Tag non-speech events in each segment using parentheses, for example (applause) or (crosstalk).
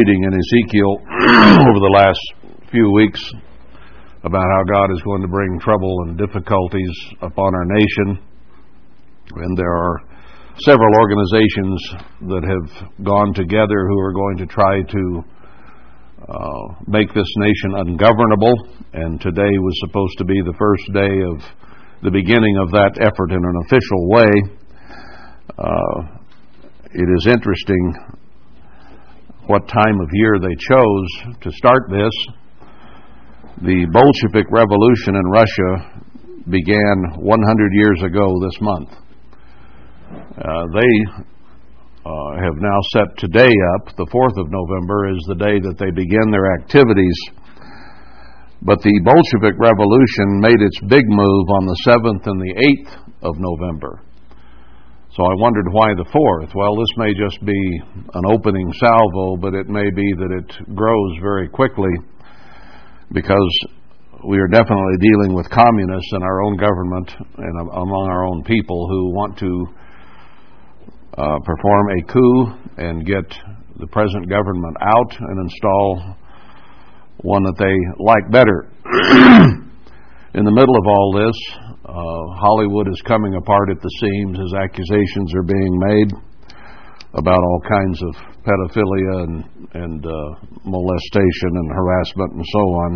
reading in Ezekiel (clears throat) over the last few weeks about how God is going to bring trouble and difficulties upon our nation. And there are several organizations that have gone together who are going to try to uh, make this nation ungovernable. And today was supposed to be the first day of the beginning of that effort in an official way. Uh, it is interesting what time of year they chose to start this. The Bolshevik Revolution in Russia began 100 years ago this month. Uh, they uh, have now set today up, the 4th of November, is the day that they begin their activities. But the Bolshevik Revolution made its big move on the 7th and the 8th of November. So I wondered why the 4th. Well, this may just be an opening salvo, but it may be that it grows very quickly because we are definitely dealing with communists in our own government and among our own people who want to uh, perform a coup and get the present government out and install one that they like better. (clears throat) In the middle of all this, uh, Hollywood is coming apart at the seams as accusations are being made about all kinds of pedophilia and, and uh, molestation and harassment and so on.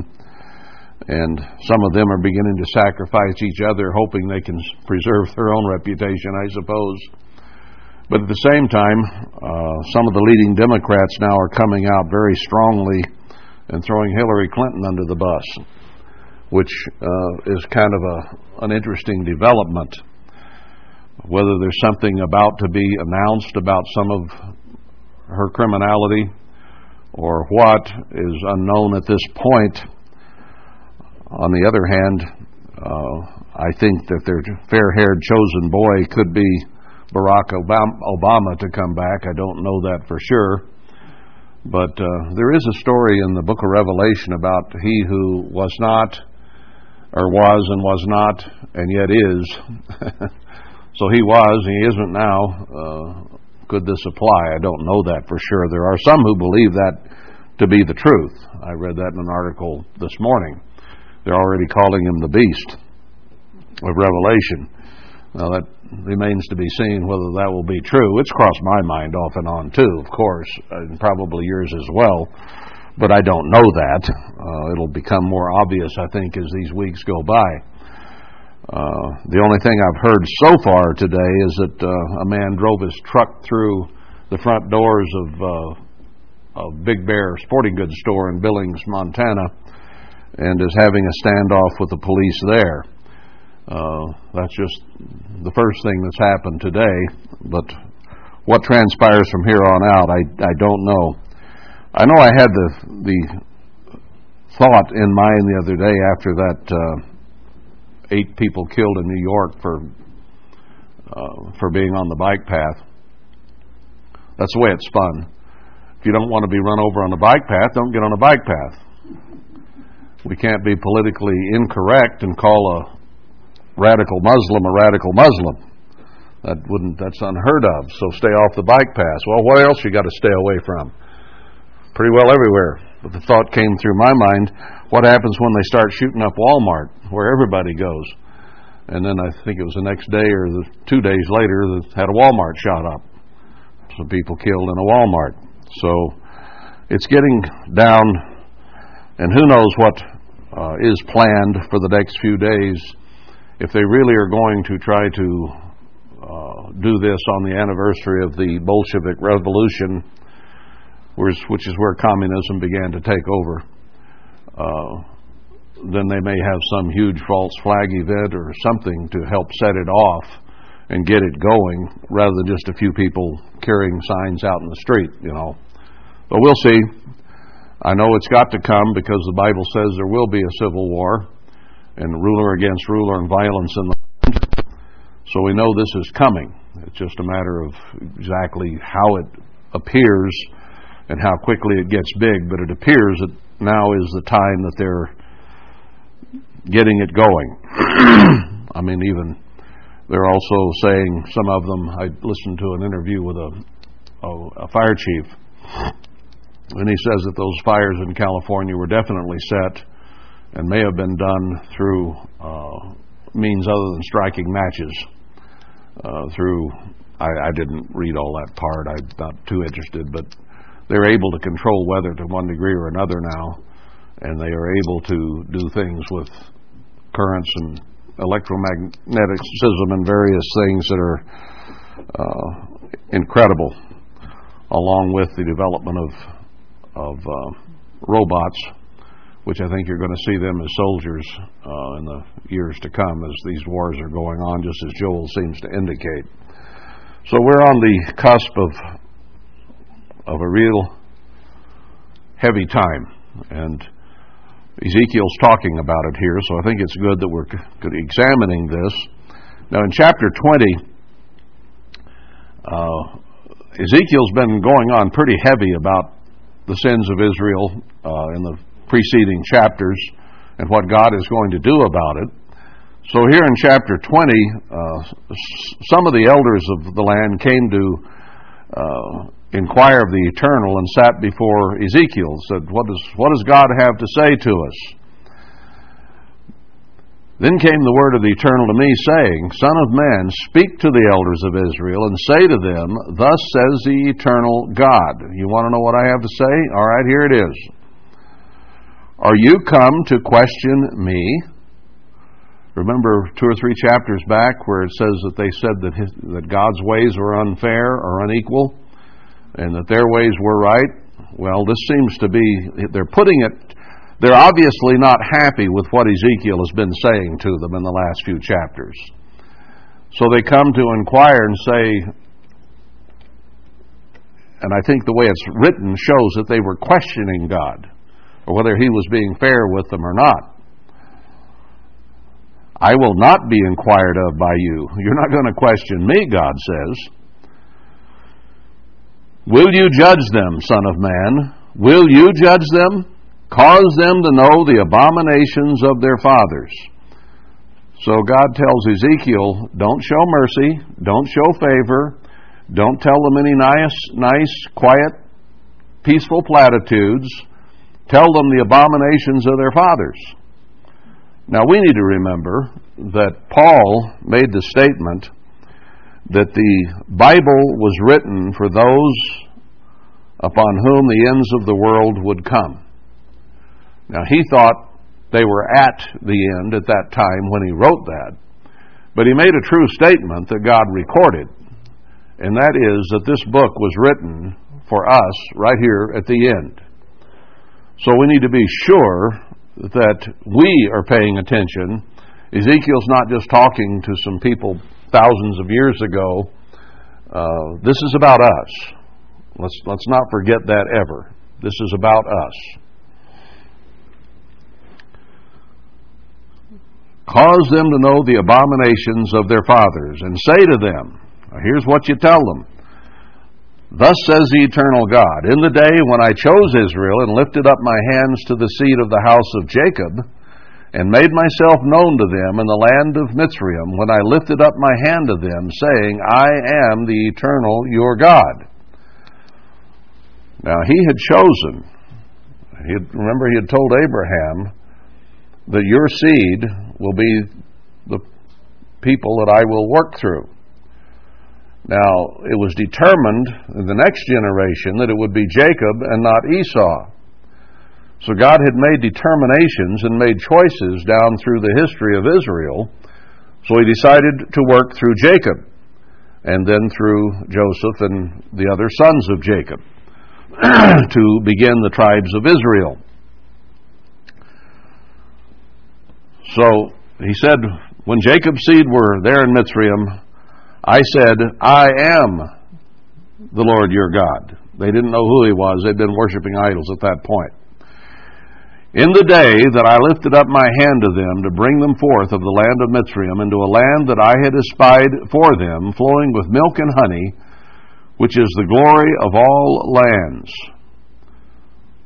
And some of them are beginning to sacrifice each other, hoping they can preserve their own reputation, I suppose. But at the same time, uh, some of the leading Democrats now are coming out very strongly and throwing Hillary Clinton under the bus, which uh, is kind of a, an interesting development. Whether there's something about to be announced about some of her criminality or what is unknown at this point. On the other hand, uh, I think that their fair haired chosen boy could be Barack Obama to come back. I don't know that for sure. But uh, there is a story in the book of Revelation about he who was not, or was and was not, and yet is. (laughs) so he was, he isn't now. Uh, could this apply? I don't know that for sure. There are some who believe that to be the truth. I read that in an article this morning. They're already calling him the beast of Revelation. Now, that remains to be seen whether that will be true. It's crossed my mind off and on, too, of course, and probably yours as well, but I don't know that. Uh, it'll become more obvious, I think, as these weeks go by. Uh, the only thing I've heard so far today is that uh, a man drove his truck through the front doors of uh, a Big Bear sporting goods store in Billings, Montana, and is having a standoff with the police there. Uh, that's just the first thing that's happened today. But what transpires from here on out, I, I don't know. I know I had the the thought in mind the other day after that uh, eight people killed in New York for uh, for being on the bike path. That's the way it's spun. If you don't want to be run over on the bike path, don't get on a bike path. We can't be politically incorrect and call a radical Muslim a radical Muslim. That wouldn't that's unheard of. So stay off the bike path. Well, what else you got to stay away from? Pretty well everywhere. But the thought came through my mind, what happens when they start shooting up Walmart where everybody goes? And then I think it was the next day or the two days later that had a Walmart shot up. Some people killed in a Walmart. So it's getting down and who knows what uh, is planned for the next few days if they really are going to try to uh, do this on the anniversary of the Bolshevik Revolution, which is where communism began to take over, uh, then they may have some huge false flag event or something to help set it off and get it going rather than just a few people carrying signs out in the street, you know. But we'll see. I know it's got to come because the Bible says there will be a civil war and ruler against ruler and violence in the land. So we know this is coming. It's just a matter of exactly how it appears and how quickly it gets big, but it appears that now is the time that they're getting it going. (clears throat) I mean, even they're also saying, some of them, I listened to an interview with a, a, a fire chief, And he says that those fires in California were definitely set and may have been done through uh, means other than striking matches. Uh, through, I, I didn't read all that part. I'm not too interested, but they're able to control weather to one degree or another now, and they are able to do things with currents and electromagneticism and various things that are uh, incredible, along with the development of of uh, robots, which I think you're going to see them as soldiers uh, in the years to come as these wars are going on, just as Joel seems to indicate. So we're on the cusp of of a real heavy time, and Ezekiel's talking about it here. So I think it's good that we're examining this. Now, in chapter 20, uh, Ezekiel's been going on pretty heavy about the sins of Israel uh, in the preceding chapters and what God is going to do about it. So, here in chapter 20, uh, some of the elders of the land came to uh, inquire of the eternal and sat before Ezekiel, said, what does, what does God have to say to us? Then came the word of the Eternal to me, saying, Son of man, speak to the elders of Israel, and say to them, Thus says the eternal God. You want to know what I have to say? All right, here it is. Are you come to question me? Remember two or three chapters back where it says that they said that, his, that God's ways were unfair or unequal, and that their ways were right? Well, this seems to be, they're putting it they're obviously not happy with what Ezekiel has been saying to them in the last few chapters. So they come to inquire and say, and I think the way it's written shows that they were questioning God, or whether He was being fair with them or not. I will not be inquired of by you. You're not going to question me, God says. Will you judge them, Son of Man? Will you judge them? Cause them to know the abominations of their fathers. So God tells Ezekiel, don't show mercy, don't show favor, don't tell them any nice, nice, quiet, peaceful platitudes. Tell them the abominations of their fathers. Now we need to remember that Paul made the statement that the Bible was written for those upon whom the ends of the world would come. Now, he thought they were at the end at that time when he wrote that, but he made a true statement that God recorded, and that is that this book was written for us right here at the end. So we need to be sure that we are paying attention. Ezekiel's not just talking to some people thousands of years ago. Uh, this is about us. Let's, let's not forget that ever. This is about us. Cause them to know the abominations of their fathers, and say to them, here's what you tell them. Thus says the eternal God, In the day when I chose Israel and lifted up my hands to the seed of the house of Jacob, and made myself known to them in the land of Mitzrayim, when I lifted up my hand to them, saying, I am the eternal your God. Now he had chosen, he had, remember he had told Abraham, that your seed will be the people that I will work through. Now, it was determined in the next generation that it would be Jacob and not Esau. So God had made determinations and made choices down through the history of Israel. So he decided to work through Jacob and then through Joseph and the other sons of Jacob (clears throat) to begin the tribes of Israel. So he said, when Jacob's seed were there in Mitzrayim, I said, I am the Lord your God. They didn't know who he was. They'd been worshiping idols at that point. In the day that I lifted up my hand to them to bring them forth of the land of Mitzrayim into a land that I had espied for them, flowing with milk and honey, which is the glory of all lands.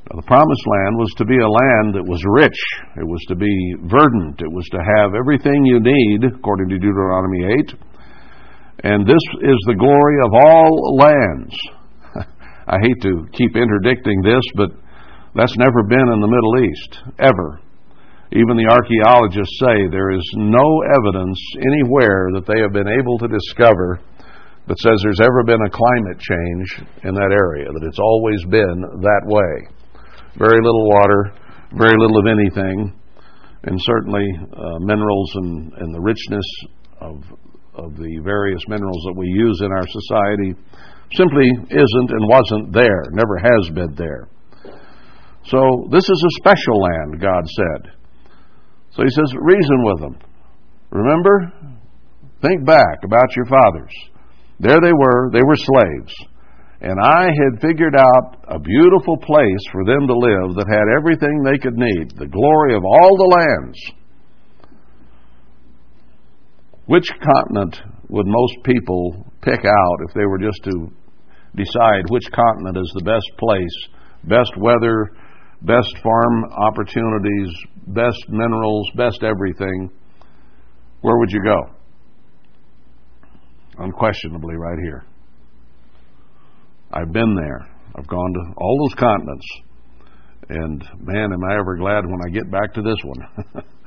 Now, the promised land was to be a land that was rich. It was to be verdant. It was to have everything you need, according to Deuteronomy 8. And this is the glory of all lands. (laughs) I hate to keep interdicting this, but that's never been in the Middle East, ever. Even the archaeologists say there is no evidence anywhere that they have been able to discover that says there's ever been a climate change in that area, that it's always been that way. Very little water, very little of anything, and certainly uh, minerals and, and the richness of, of the various minerals that we use in our society simply isn't and wasn't there, never has been there. So this is a special land, God said. So he says, reason with them. Remember? Think back about your fathers. There they were, they were slaves. And I had figured out a beautiful place for them to live that had everything they could need the glory of all the lands. Which continent would most people pick out if they were just to decide which continent is the best place, best weather, best farm opportunities, best minerals, best everything? Where would you go? Unquestionably, right here. I've been there. I've gone to all those continents. And man, am I ever glad when I get back to this one. (laughs)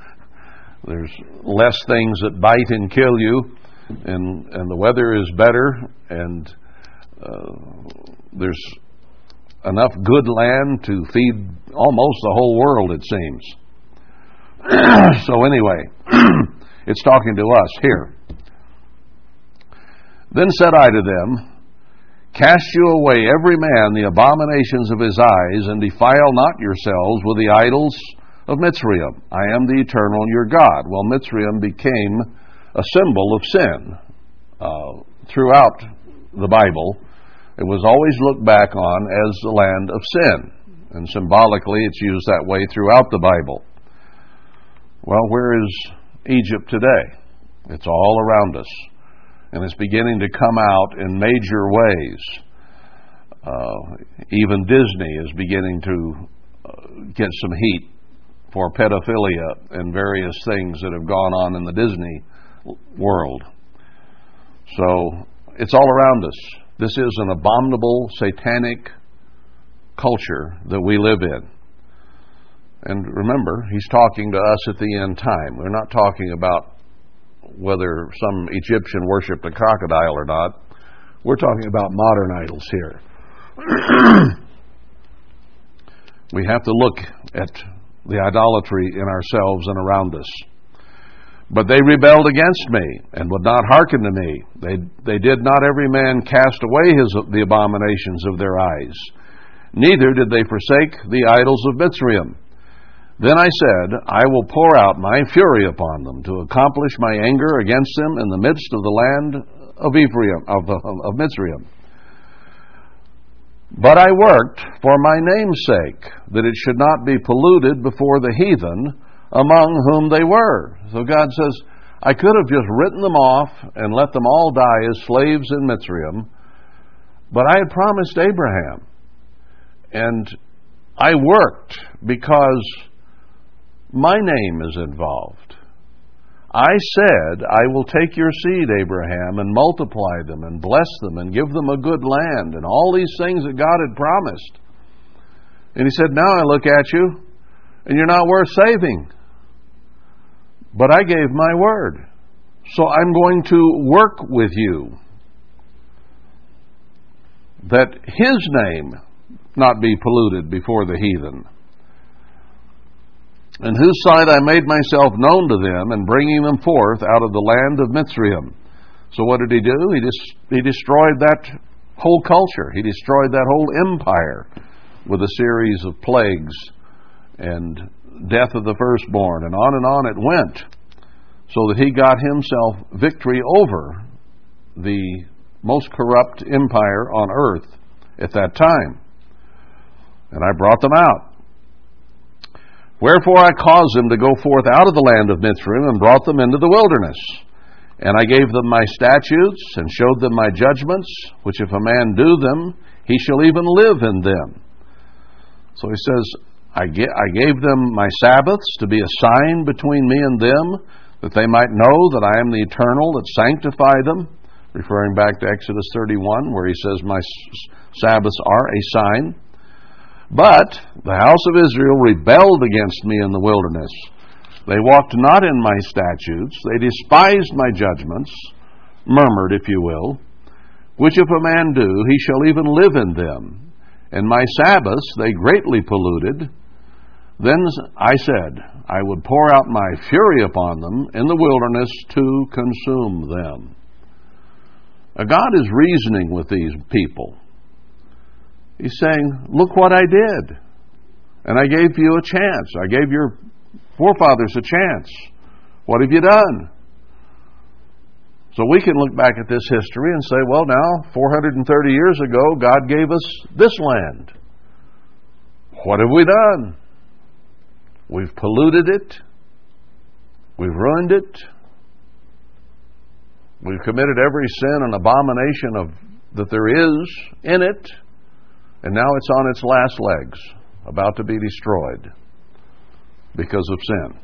There's less things that bite and kill you, and and the weather is better, and uh, there's enough good land to feed almost the whole world, it seems. (clears throat) so anyway, (clears throat) it's talking to us here. Then said I to them, Cast you away every man the abominations of his eyes, and defile not yourselves with the idols of Mitzrayim. I am the eternal your God. Well, Mitzrayim became a symbol of sin uh, throughout the Bible. It was always looked back on as the land of sin, and symbolically it's used that way throughout the Bible. Well, where is Egypt today? It's all around us and it's beginning to come out in major ways. Uh, even Disney is beginning to uh, get some heat for pedophilia and various things that have gone on in the Disney world. So it's all around us. This is an abominable, satanic culture that we live in. And remember, he's talking to us at the end time. We're not talking about whether some Egyptian worshipped a crocodile or not. We're talking about modern idols here. (clears throat) we have to look at the idolatry in ourselves and around us. But they rebelled against me and would not hearken to me. They, they did not every man cast away his, the abominations of their eyes. Neither did they forsake the idols of Mitzrayim. Then I said, I will pour out my fury upon them to accomplish my anger against them in the midst of the land of Ephraim, of, of, Mitzrayim. But I worked for my name's sake, that it should not be polluted before the heathen among whom they were. So God says, I could have just written them off and let them all die as slaves in Mitzrayim, but I had promised Abraham. And I worked because my name is involved. I said, I will take your seed, Abraham, and multiply them and bless them and give them a good land and all these things that God had promised. And he said, Now I look at you and you're not worth saving. But I gave my word. So I'm going to work with you that his name not be polluted before the heathen in whose sight I made myself known to them, and bringing them forth out of the land of Mitzrayim. So what did he do? He, dis- he destroyed that whole culture. He destroyed that whole empire with a series of plagues and death of the firstborn, and on and on it went, so that he got himself victory over the most corrupt empire on earth at that time. And I brought them out. Wherefore I caused them to go forth out of the land of Mitzrayim and brought them into the wilderness. And I gave them my statutes and showed them my judgments, which if a man do them, he shall even live in them. So he says, I gave them my Sabbaths to be a sign between me and them, that they might know that I am the eternal that sanctify them. referring back to Exodus 31, where he says, My Sabbaths are a sign. But the house of Israel rebelled against me in the wilderness. They walked not in my statutes, they despised my judgments, murmured, if you will, which if a man do, he shall even live in them. And my Sabbaths they greatly polluted. Then I said, I would pour out my fury upon them in the wilderness to consume them. Now, God is reasoning with these people. He's saying, Look what I did. And I gave you a chance. I gave your forefathers a chance. What have you done? So we can look back at this history and say, well, now, 430 years ago, God gave us this land. What have we done? We've polluted it. We've ruined it. We've committed every sin and abomination of, that there is in it. And now it's on its last legs, about to be destroyed because of sin.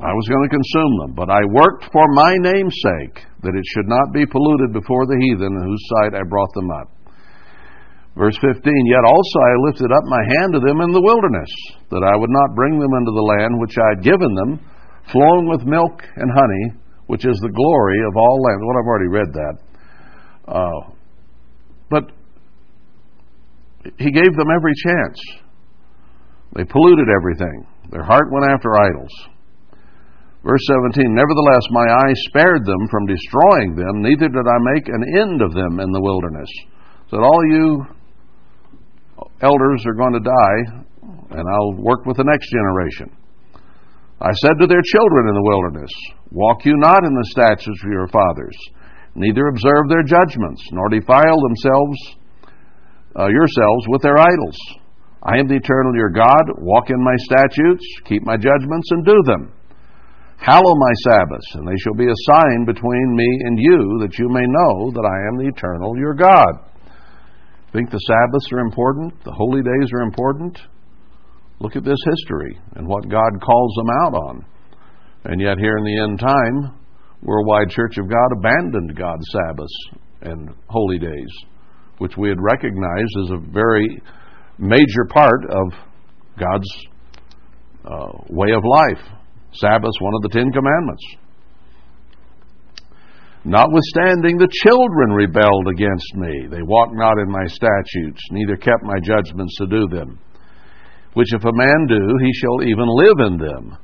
I was going to consume them, but I worked for my name's sake, that it should not be polluted before the heathen in whose sight I brought them up. Verse 15 Yet also I lifted up my hand to them in the wilderness, that I would not bring them into the land which I had given them, flowing with milk and honey, which is the glory of all lands. Well, I've already read that. Uh, but he gave them every chance. They polluted everything. Their heart went after idols. Verse 17 Nevertheless, my eye spared them from destroying them, neither did I make an end of them in the wilderness. So that all you elders are going to die, and I'll work with the next generation. I said to their children in the wilderness, Walk you not in the statutes of your fathers, neither observe their judgments, nor defile themselves uh, yourselves with their idols. I am the eternal your God. Walk in my statutes, keep my judgments, and do them. Hallow my Sabbaths, and they shall be a sign between me and you, that you may know that I am the eternal your God. Think the Sabbaths are important? The holy days are important? Look at this history and what God calls them out on. And yet, here in the end time, Worldwide Church of God abandoned God's Sabbaths and holy days, which we had recognized as a very major part of God's uh, way of life. Sabbath's one of the Ten Commandments. Notwithstanding, the children rebelled against me. They walked not in my statutes, neither kept my judgments to do them. Which if a man do, he shall even live in them.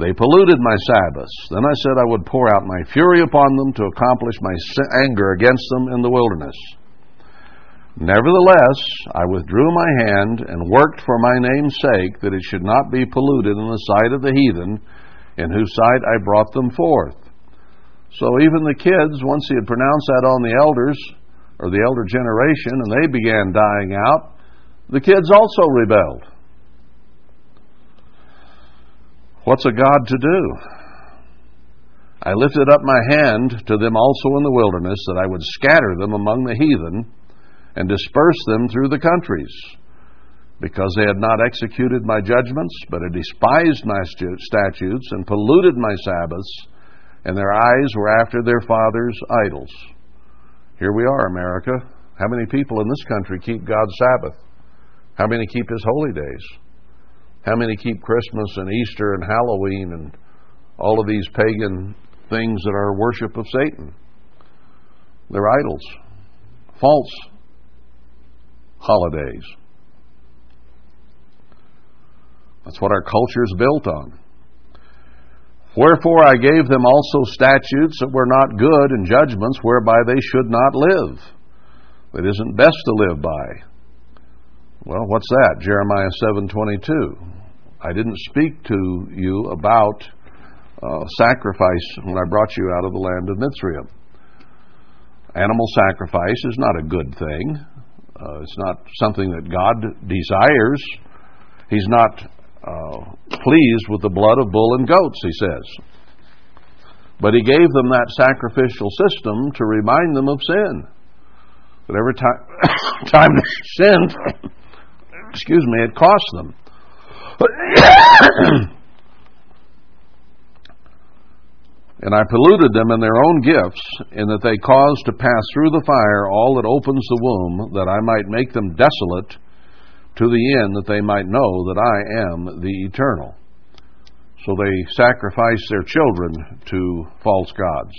They polluted my Sabbaths. Then I said I would pour out my fury upon them to accomplish my anger against them in the wilderness. Nevertheless, I withdrew my hand and worked for my name's sake, that it should not be polluted in the sight of the heathen, in whose sight I brought them forth. So even the kids, once he had pronounced that on the elders, or the elder generation, and they began dying out, the kids also rebelled. What's a God to do? I lifted up my hand to them also in the wilderness, that I would scatter them among the heathen and disperse them through the countries, because they had not executed my judgments, but had despised my statutes and polluted my Sabbaths, and their eyes were after their fathers' idols. Here we are, America. How many people in this country keep God's Sabbath? How many keep His holy days? How many keep Christmas and Easter and Halloween and all of these pagan things that are worship of Satan? They're idols, false holidays. That's what our culture is built on. Wherefore I gave them also statutes that were not good and judgments whereby they should not live. That isn't best to live by. Well, what's that? Jeremiah 7:22. I didn't speak to you about uh, sacrifice when I brought you out of the land of Mitzrayim. Animal sacrifice is not a good thing. Uh, it's not something that God desires. He's not uh, pleased with the blood of bull and goats, he says. But he gave them that sacrificial system to remind them of sin. That every time, (coughs) time they (coughs) sinned, (coughs) excuse me, it cost them. And I polluted them in their own gifts, in that they caused to pass through the fire all that opens the womb, that I might make them desolate to the end that they might know that I am the eternal. So they sacrificed their children to false gods.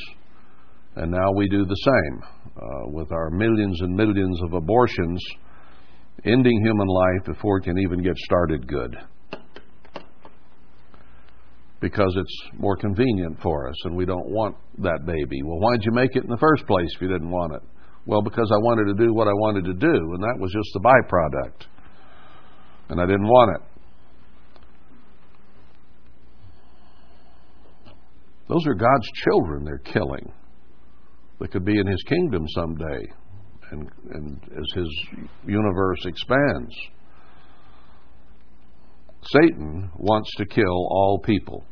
And now we do the same uh, with our millions and millions of abortions, ending human life before it can even get started good because it's more convenient for us and we don't want that baby. Well, why'd you make it in the first place if you didn't want it? Well, because I wanted to do what I wanted to do, and that was just the byproduct. And I didn't want it. Those are God's children they're killing that could be in His kingdom someday and, and as His universe expands. Satan wants to kill all people.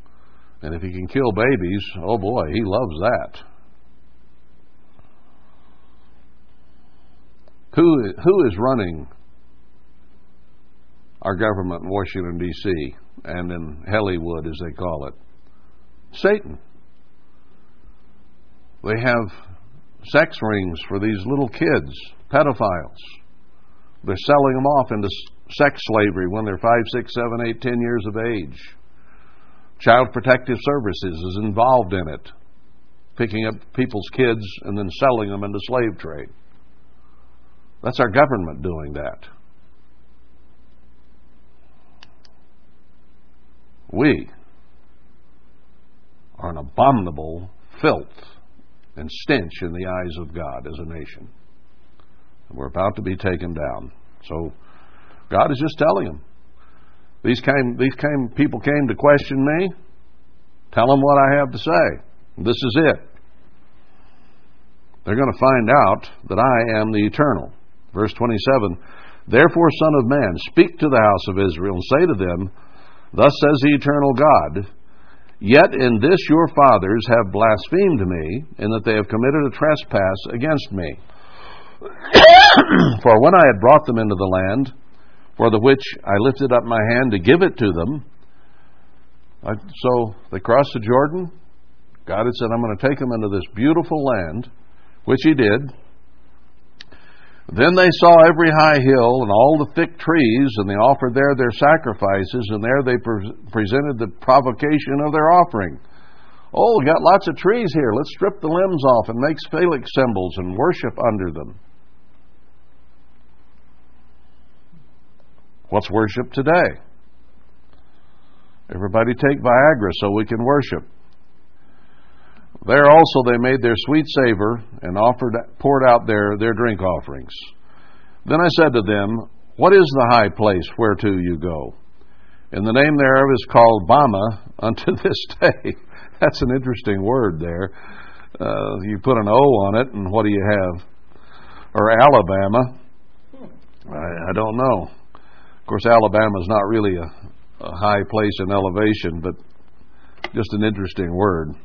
And if he can kill babies, oh boy, he loves that. Who, who is running our government in Washington, D.C., and in Hollywood, as they call it? Satan. They have sex rings for these little kids, pedophiles. They're selling them off into sex slavery when they're five, six, seven, eight, ten years of age. Child Protective Services is involved in it, picking up people's kids and then selling them into slave trade. That's our government doing that. We are an abominable filth and stench in the eyes of God as a nation. We're about to be taken down. So God is just telling them these came, these came, people came to question me. Tell them what I have to say. This is it. They're going to find out that I am the eternal. Verse 27 Therefore, Son of Man, speak to the house of Israel and say to them, Thus says the eternal God, Yet in this your fathers have blasphemed me, in that they have committed a trespass against me. (coughs) For when I had brought them into the land, for the which I lifted up my hand to give it to them. I, so they crossed the Jordan. God had said, I'm going to take them into this beautiful land, which He did. Then they saw every high hill and all the thick trees, and they offered there their sacrifices, and there they pre- presented the provocation of their offering. Oh, we got lots of trees here. Let's strip the limbs off and make phallic symbols and worship under them. What's worship today? Everybody take Viagra so we can worship. There also they made their sweet savor and offered, poured out their, their drink offerings. Then I said to them, What is the high place whereto you go? And the name thereof is called Bama (laughs) unto this day. That's an interesting word there. Uh, you put an O on it, and what do you have? Or Alabama. I, I don't know Of course, Alabama is not really a, a high place in elevation, but just an interesting word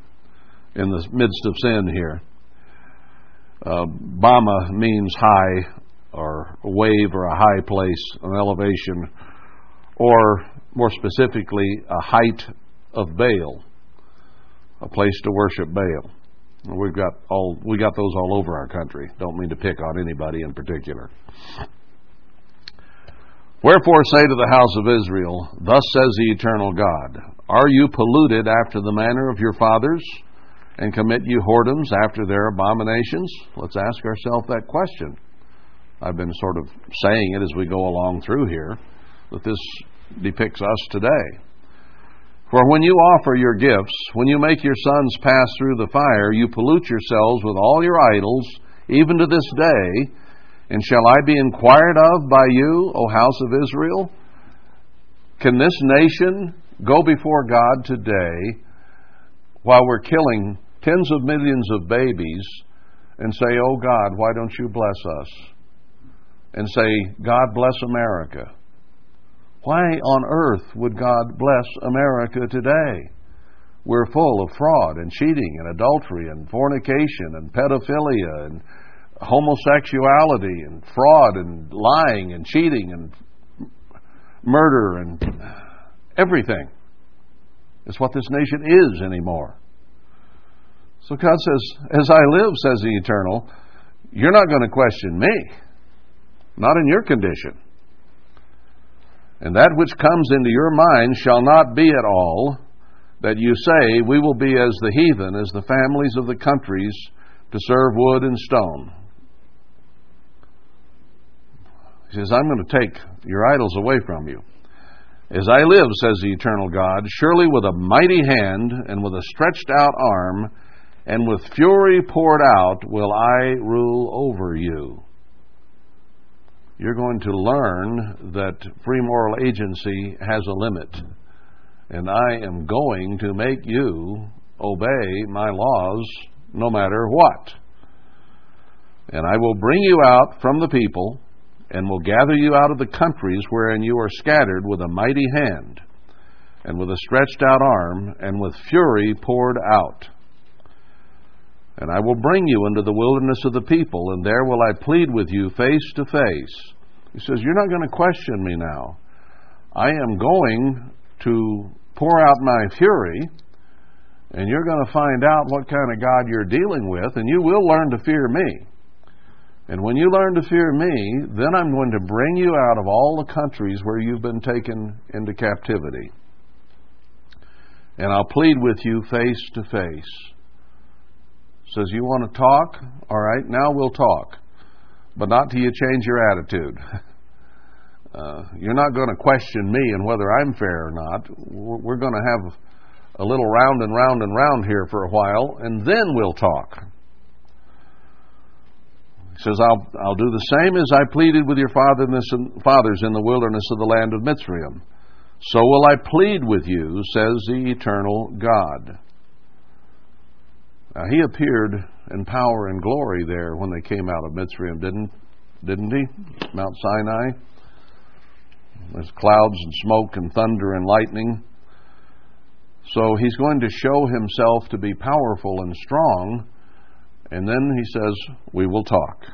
in the midst of sin here. Uh, Bama means high or a wave or a high place, an elevation, or more specifically, a height of Baal, a place to worship Baal. We've got all we got those all over our country. Don't mean to pick on anybody in particular. Wherefore say to the house of Israel, Thus says the eternal God, Are you polluted after the manner of your fathers, and commit you whoredoms after their abominations? Let's ask ourselves that question. I've been sort of saying it as we go along through here, that this depicts us today. For when you offer your gifts, when you make your sons pass through the fire, you pollute yourselves with all your idols, even to this day, and shall I be inquired of by you, O house of Israel? Can this nation go before God today while we're killing tens of millions of babies and say, Oh God, why don't you bless us? And say, God bless America. Why on earth would God bless America today? We're full of fraud and cheating and adultery and fornication and pedophilia and homosexuality and fraud and lying and cheating and murder and everything. It's what this nation is anymore. So God says, As I live, says the Eternal, you're not going to question me. Not in your condition. And that which comes into your mind shall not be at all that you say, We will be as the heathen, as the families of the countries, to serve wood and stone. He says, I'm going to take your idols away from you. As I live, says the eternal God, surely with a mighty hand and with a stretched out arm and with fury poured out will I rule over you. You're going to learn that free moral agency has a limit. And I am going to make you obey my laws no matter what. And I will bring you out from the people and will gather you out of the countries wherein you are scattered with a mighty hand, and with a stretched out arm, and with fury poured out. And I will bring you into the wilderness of the people, and there will I plead with you face to face. He says, You're not going to question me now. I am going to pour out my fury, and you're going to find out what kind of God you're dealing with, and you will learn to fear me. And when you learn to fear me, then I'm going to bring you out of all the countries where you've been taken into captivity. And I'll plead with you face to face. Says, You want to talk? All right, now we'll talk. But not till you change your attitude. (laughs) Uh, you're not going to question me and whether I'm fair or not. We're, going to have a little round and round and round here for a while, and then we'll talk. He says, I'll, I'll do the same as I pleaded with your fathers in the wilderness of the land of Mitzrayim. So will I plead with you, says the eternal God. Now, he appeared in power and glory there when they came out of Mitzrayim, didn't, didn't he? Mount Sinai. There's clouds and smoke and thunder and lightning. So he's going to show himself to be powerful and strong and then he says, We will talk.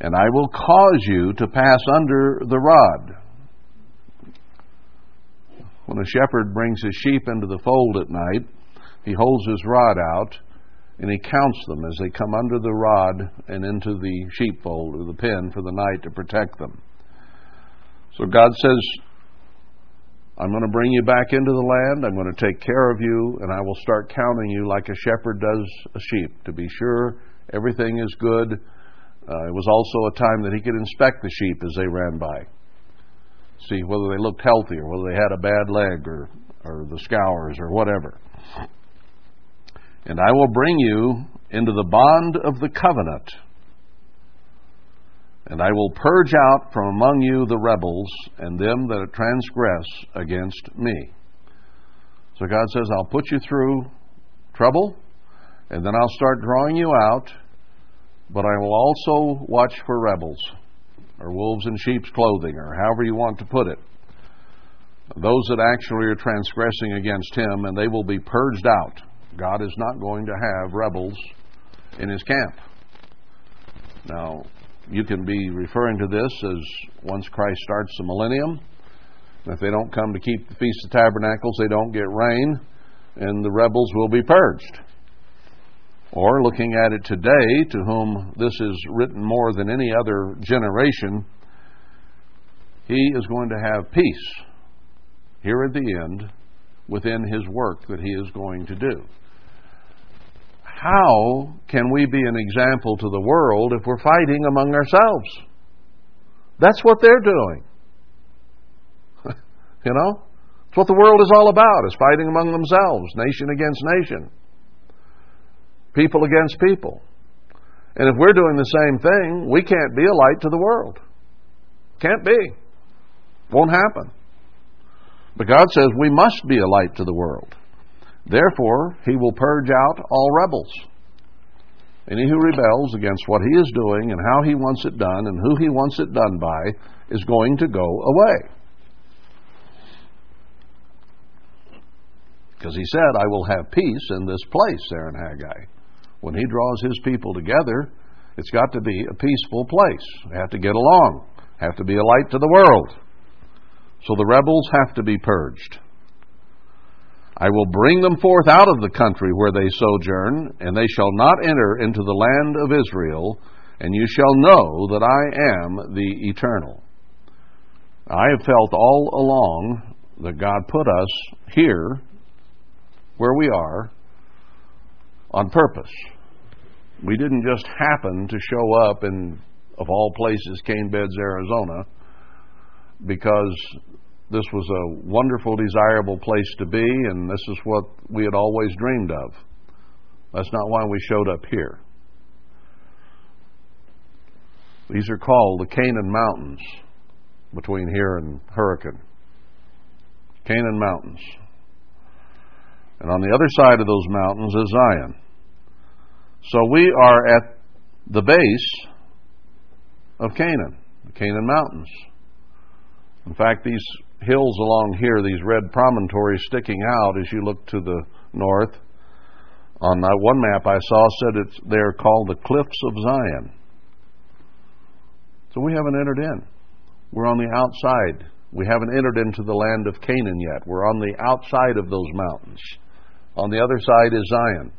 And I will cause you to pass under the rod. When a shepherd brings his sheep into the fold at night, he holds his rod out and he counts them as they come under the rod and into the sheepfold or the pen for the night to protect them. So God says, I'm going to bring you back into the land. I'm going to take care of you, and I will start counting you like a shepherd does a sheep to be sure everything is good. Uh, it was also a time that he could inspect the sheep as they ran by, see whether they looked healthy or whether they had a bad leg or, or the scours or whatever. And I will bring you into the bond of the covenant and I will purge out from among you the rebels and them that transgress against me. So God says, I'll put you through trouble, and then I'll start drawing you out, but I will also watch for rebels, or wolves in sheep's clothing, or however you want to put it. Those that actually are transgressing against Him, and they will be purged out. God is not going to have rebels in His camp. Now, you can be referring to this as once Christ starts the millennium. If they don't come to keep the Feast of Tabernacles, they don't get rain, and the rebels will be purged. Or looking at it today, to whom this is written more than any other generation, he is going to have peace here at the end within his work that he is going to do how can we be an example to the world if we're fighting among ourselves? That's what they're doing. (laughs) you know? It's what the world is all about, is fighting among themselves, nation against nation, people against people. And if we're doing the same thing, we can't be a light to the world. Can't be. Won't happen. But God says we must be a light to the world. Therefore, he will purge out all rebels. Any who rebels against what he is doing and how he wants it done and who he wants it done by is going to go away. Because he said, I will have peace in this place, there in Haggai. When he draws his people together, it's got to be a peaceful place. They have to get along, have to be a light to the world. So the rebels have to be purged. I will bring them forth out of the country where they sojourn, and they shall not enter into the land of Israel, and you shall know that I am the eternal. I have felt all along that God put us here, where we are, on purpose. We didn't just happen to show up in, of all places, Cane Beds, Arizona, because this was a wonderful, desirable place to be, and this is what we had always dreamed of. That's not why we showed up here. These are called the Canaan Mountains between here and Hurricane. Canaan Mountains. And on the other side of those mountains is Zion. So we are at the base of Canaan, the Canaan Mountains. In fact, these hills along here, these red promontories sticking out as you look to the north, on that one map I saw said it's, they're called the Cliffs of Zion. So we haven't entered in. We're on the outside. We haven't entered into the land of Canaan yet. We're on the outside of those mountains. On the other side is Zion.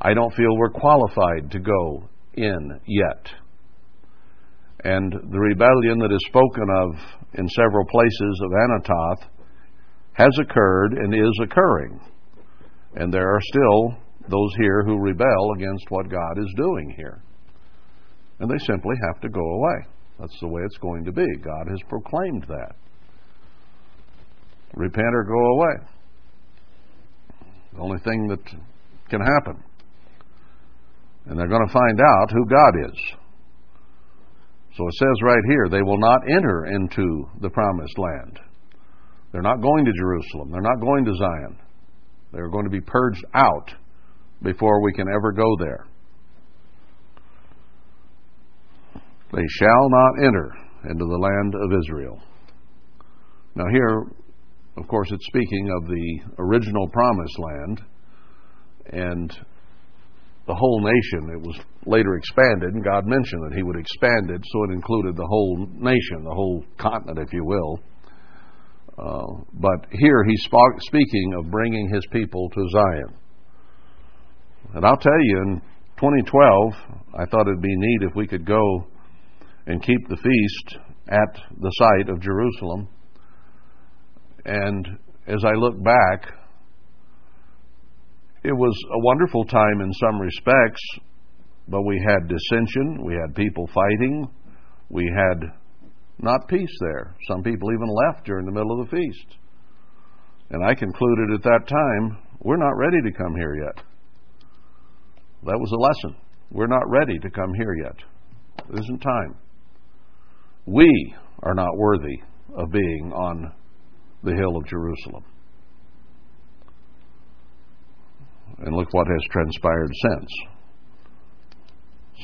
I don't feel we're qualified to go in yet. And the rebellion that is spoken of in several places of Anatoth has occurred and is occurring. And there are still those here who rebel against what God is doing here. And they simply have to go away. That's the way it's going to be. God has proclaimed that. Repent or go away. The only thing that can happen. And they're going to find out who God is. So it says right here, they will not enter into the promised land. They're not going to Jerusalem. They're not going to Zion. They're going to be purged out before we can ever go there. They shall not enter into the land of Israel. Now, here, of course, it's speaking of the original promised land, and the whole nation. It was later expanded, and God mentioned that He would expand it, so it included the whole nation, the whole continent, if you will. Uh, but here He's speaking of bringing His people to Zion. And I'll tell you, in 2012, I thought it'd be neat if we could go and keep the feast at the site of Jerusalem. And as I look back, it was a wonderful time in some respects, but we had dissension, we had people fighting, we had not peace there. Some people even left during the middle of the feast. And I concluded at that time, we're not ready to come here yet. That was a lesson. We're not ready to come here yet. It isn't time. We are not worthy of being on the hill of Jerusalem. And look what has transpired since.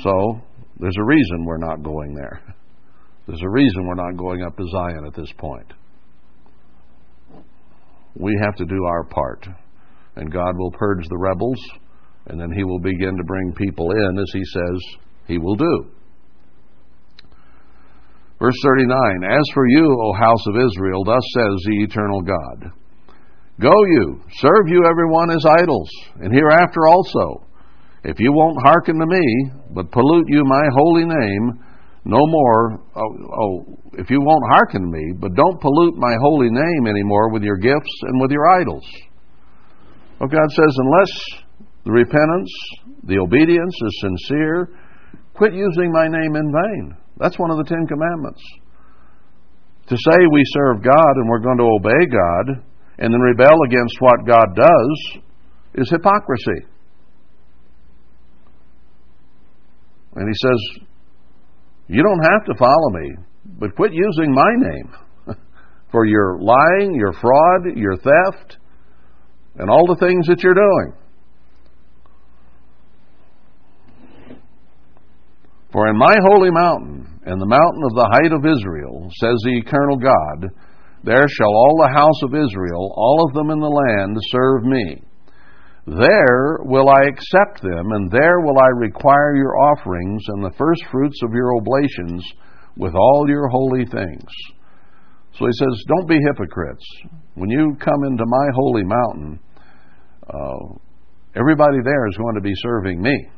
So, there's a reason we're not going there. There's a reason we're not going up to Zion at this point. We have to do our part. And God will purge the rebels, and then He will begin to bring people in as He says He will do. Verse 39 As for you, O house of Israel, thus says the eternal God Go you, serve you everyone as idols, and hereafter also. If you won't hearken to me, but pollute you my holy name, no more. Oh, oh, if you won't hearken to me, but don't pollute my holy name anymore with your gifts and with your idols. Well, God says, unless the repentance, the obedience is sincere, quit using my name in vain. That's one of the Ten Commandments. To say we serve God and we're going to obey God and then rebel against what God does is hypocrisy. And he says, You don't have to follow me, but quit using my name (laughs) for your lying, your fraud, your theft, and all the things that you're doing. For in my holy mountain, and the mountain of the height of Israel, says the eternal God, there shall all the house of Israel, all of them in the land, serve me. There will I accept them, and there will I require your offerings and the first fruits of your oblations with all your holy things. So he says, Don't be hypocrites. When you come into my holy mountain, uh, everybody there is going to be serving me.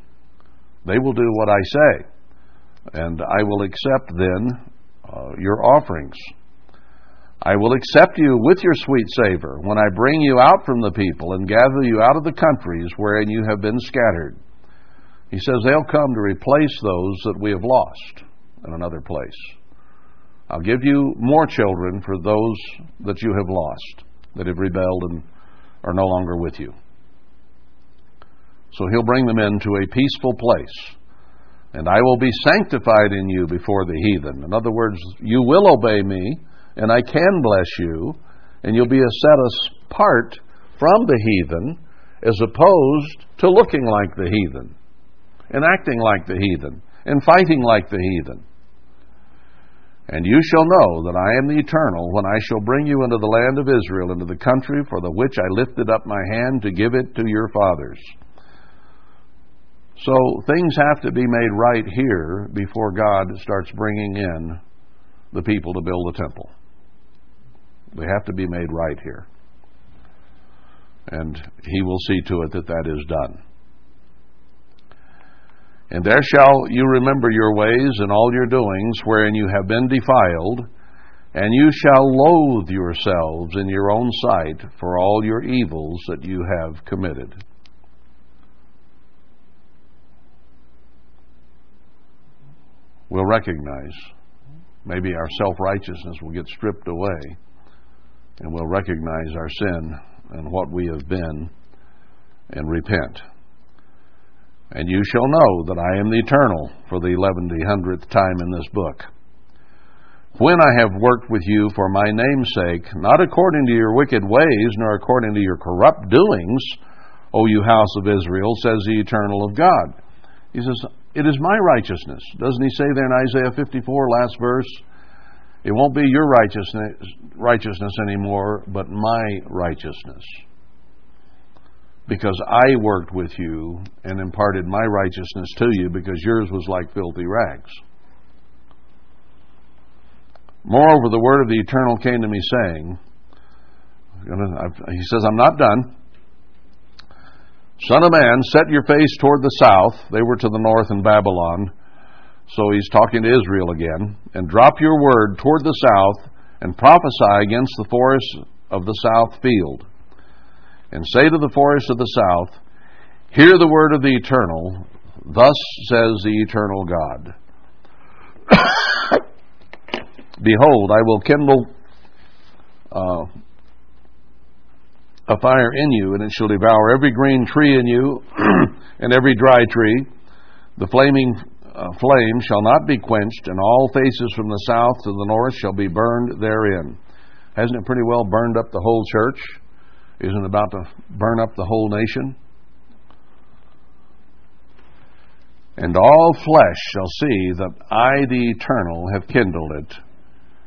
They will do what I say, and I will accept then uh, your offerings. I will accept you with your sweet savor when I bring you out from the people and gather you out of the countries wherein you have been scattered. He says they'll come to replace those that we have lost in another place. I'll give you more children for those that you have lost, that have rebelled and are no longer with you. So he'll bring them into a peaceful place. And I will be sanctified in you before the heathen. In other words, you will obey me and I can bless you, and you'll be set apart from the heathen as opposed to looking like the heathen and acting like the heathen and fighting like the heathen. And you shall know that I am the eternal when I shall bring you into the land of Israel, into the country for the which I lifted up my hand to give it to your fathers. So things have to be made right here before God starts bringing in the people to build the temple. They have to be made right here. And he will see to it that that is done. And there shall you remember your ways and all your doings wherein you have been defiled, and you shall loathe yourselves in your own sight for all your evils that you have committed. We'll recognize maybe our self righteousness will get stripped away and we'll recognize our sin and what we have been and repent. And you shall know that I am the eternal for the eleven hundredth time in this book. When I have worked with you for my name's sake, not according to your wicked ways, nor according to your corrupt doings, O you house of Israel, says the eternal of God. He says, It is my righteousness. Doesn't he say there in Isaiah 54, last verse? It won't be your righteousness, righteousness anymore, but my righteousness. Because I worked with you and imparted my righteousness to you because yours was like filthy rags. Moreover, the word of the Eternal came to me, saying, He says, I'm not done. Son of man, set your face toward the south. They were to the north in Babylon so he's talking to Israel again. And drop your word toward the south and prophesy against the forest of the south field. And say to the forest of the south, Hear the word of the eternal. Thus says the eternal God. (coughs) Behold, I will kindle uh, a fire in you, and it shall devour every green tree in you, (clears throat) and every dry tree. The flaming Uh, flame shall not be quenched, and all faces from the south to the north shall be burned therein. Hasn't it pretty well burned up the whole church? Isn't it about to burn up the whole nation? And all flesh shall see that I, the Eternal, have kindled it.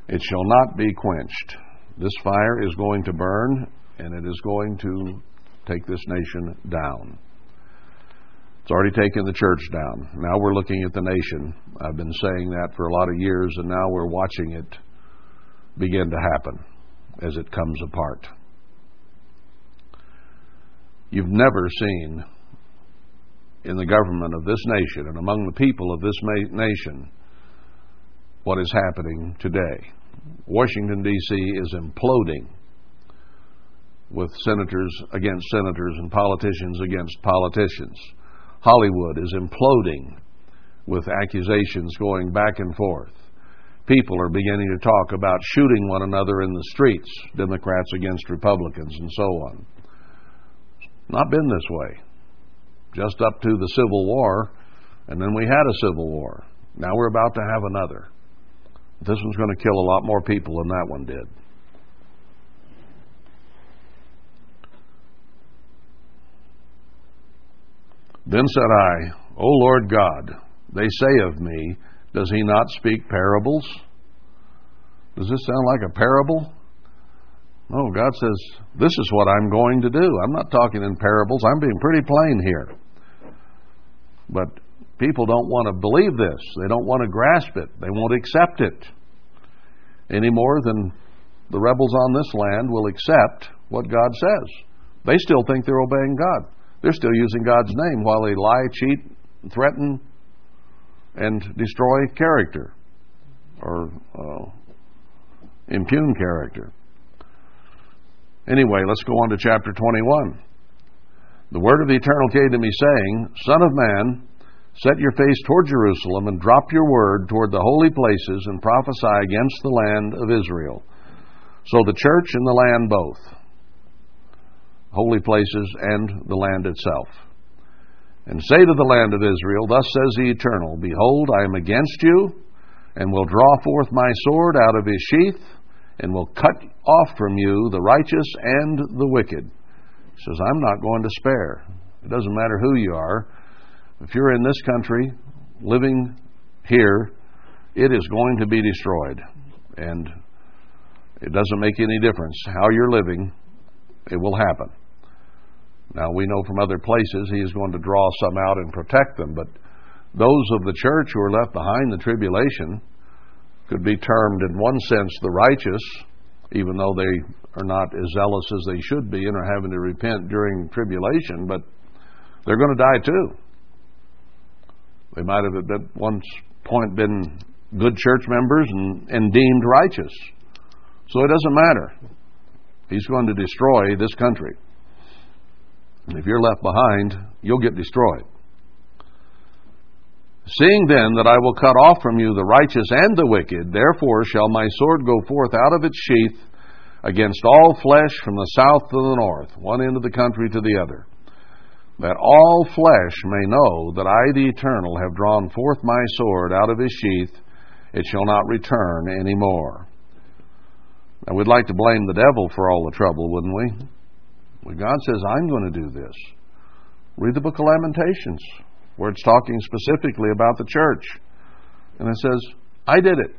It shall not be quenched. This fire is going to burn, and it is going to take this nation down. It's already taken the church down. Now we're looking at the nation. I've been saying that for a lot of years, and now we're watching it begin to happen as it comes apart. You've never seen in the government of this nation and among the people of this nation what is happening today. Washington, D.C. is imploding with senators against senators and politicians against politicians. Hollywood is imploding with accusations going back and forth. People are beginning to talk about shooting one another in the streets, Democrats against Republicans, and so on. Not been this way. Just up to the Civil War, and then we had a Civil War. Now we're about to have another. This one's going to kill a lot more people than that one did. Then said I, O Lord God, they say of me, Does he not speak parables? Does this sound like a parable? No, God says, This is what I'm going to do. I'm not talking in parables. I'm being pretty plain here. But people don't want to believe this. They don't want to grasp it. They won't accept it any more than the rebels on this land will accept what God says. They still think they're obeying God. They're still using God's name while they lie, cheat, threaten, and destroy character or uh, impugn character. Anyway, let's go on to chapter 21. The word of the eternal came to me, saying, Son of man, set your face toward Jerusalem and drop your word toward the holy places and prophesy against the land of Israel. So the church and the land both, holy places and the land itself. And say to the land of Israel, Thus says the Eternal, Behold, I am against you, and will draw forth my sword out of his sheath, and will cut off from you the righteous and the wicked. He says, I'm not going to spare. It doesn't matter who you are. If you're in this country, living here, it is going to be destroyed. And it doesn't make any difference how you're living, it will happen. Now, we know from other places he is going to draw some out and protect them, but those of the church who are left behind the tribulation could be termed, in one sense, the righteous, even though they are not as zealous as they should be and are having to repent during tribulation, but they're going to die too. They might have at one point been good church members and, and deemed righteous. So it doesn't matter. He's going to destroy this country. If you're left behind, you'll get destroyed. Seeing then that I will cut off from you the righteous and the wicked, therefore shall my sword go forth out of its sheath against all flesh from the south to the north, one end of the country to the other, that all flesh may know that I, the Eternal, have drawn forth my sword out of his sheath, it shall not return any more. Now, we'd like to blame the devil for all the trouble, wouldn't we? Well, God says, I'm going to do this. Read the book of Lamentations where it's talking specifically about the church. And it says, I did it.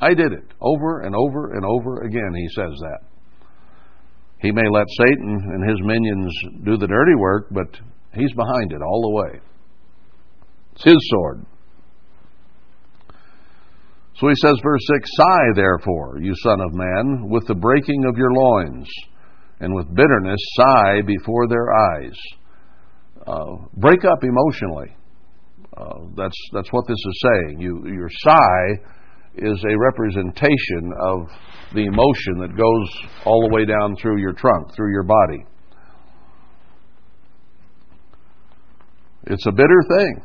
I did it. Over and over and over again, he says that. He may let Satan and his minions do the dirty work, but he's behind it all the way. It's his sword. So he says, verse 6 Sigh, therefore, you son of man, with the breaking of your loins, and with bitterness sigh before their eyes uh, break up emotionally. Uh, that's that's what this is saying. You, your sigh is a representation of the emotion that goes all the way down through your trunk, through your body. It's a bitter thing.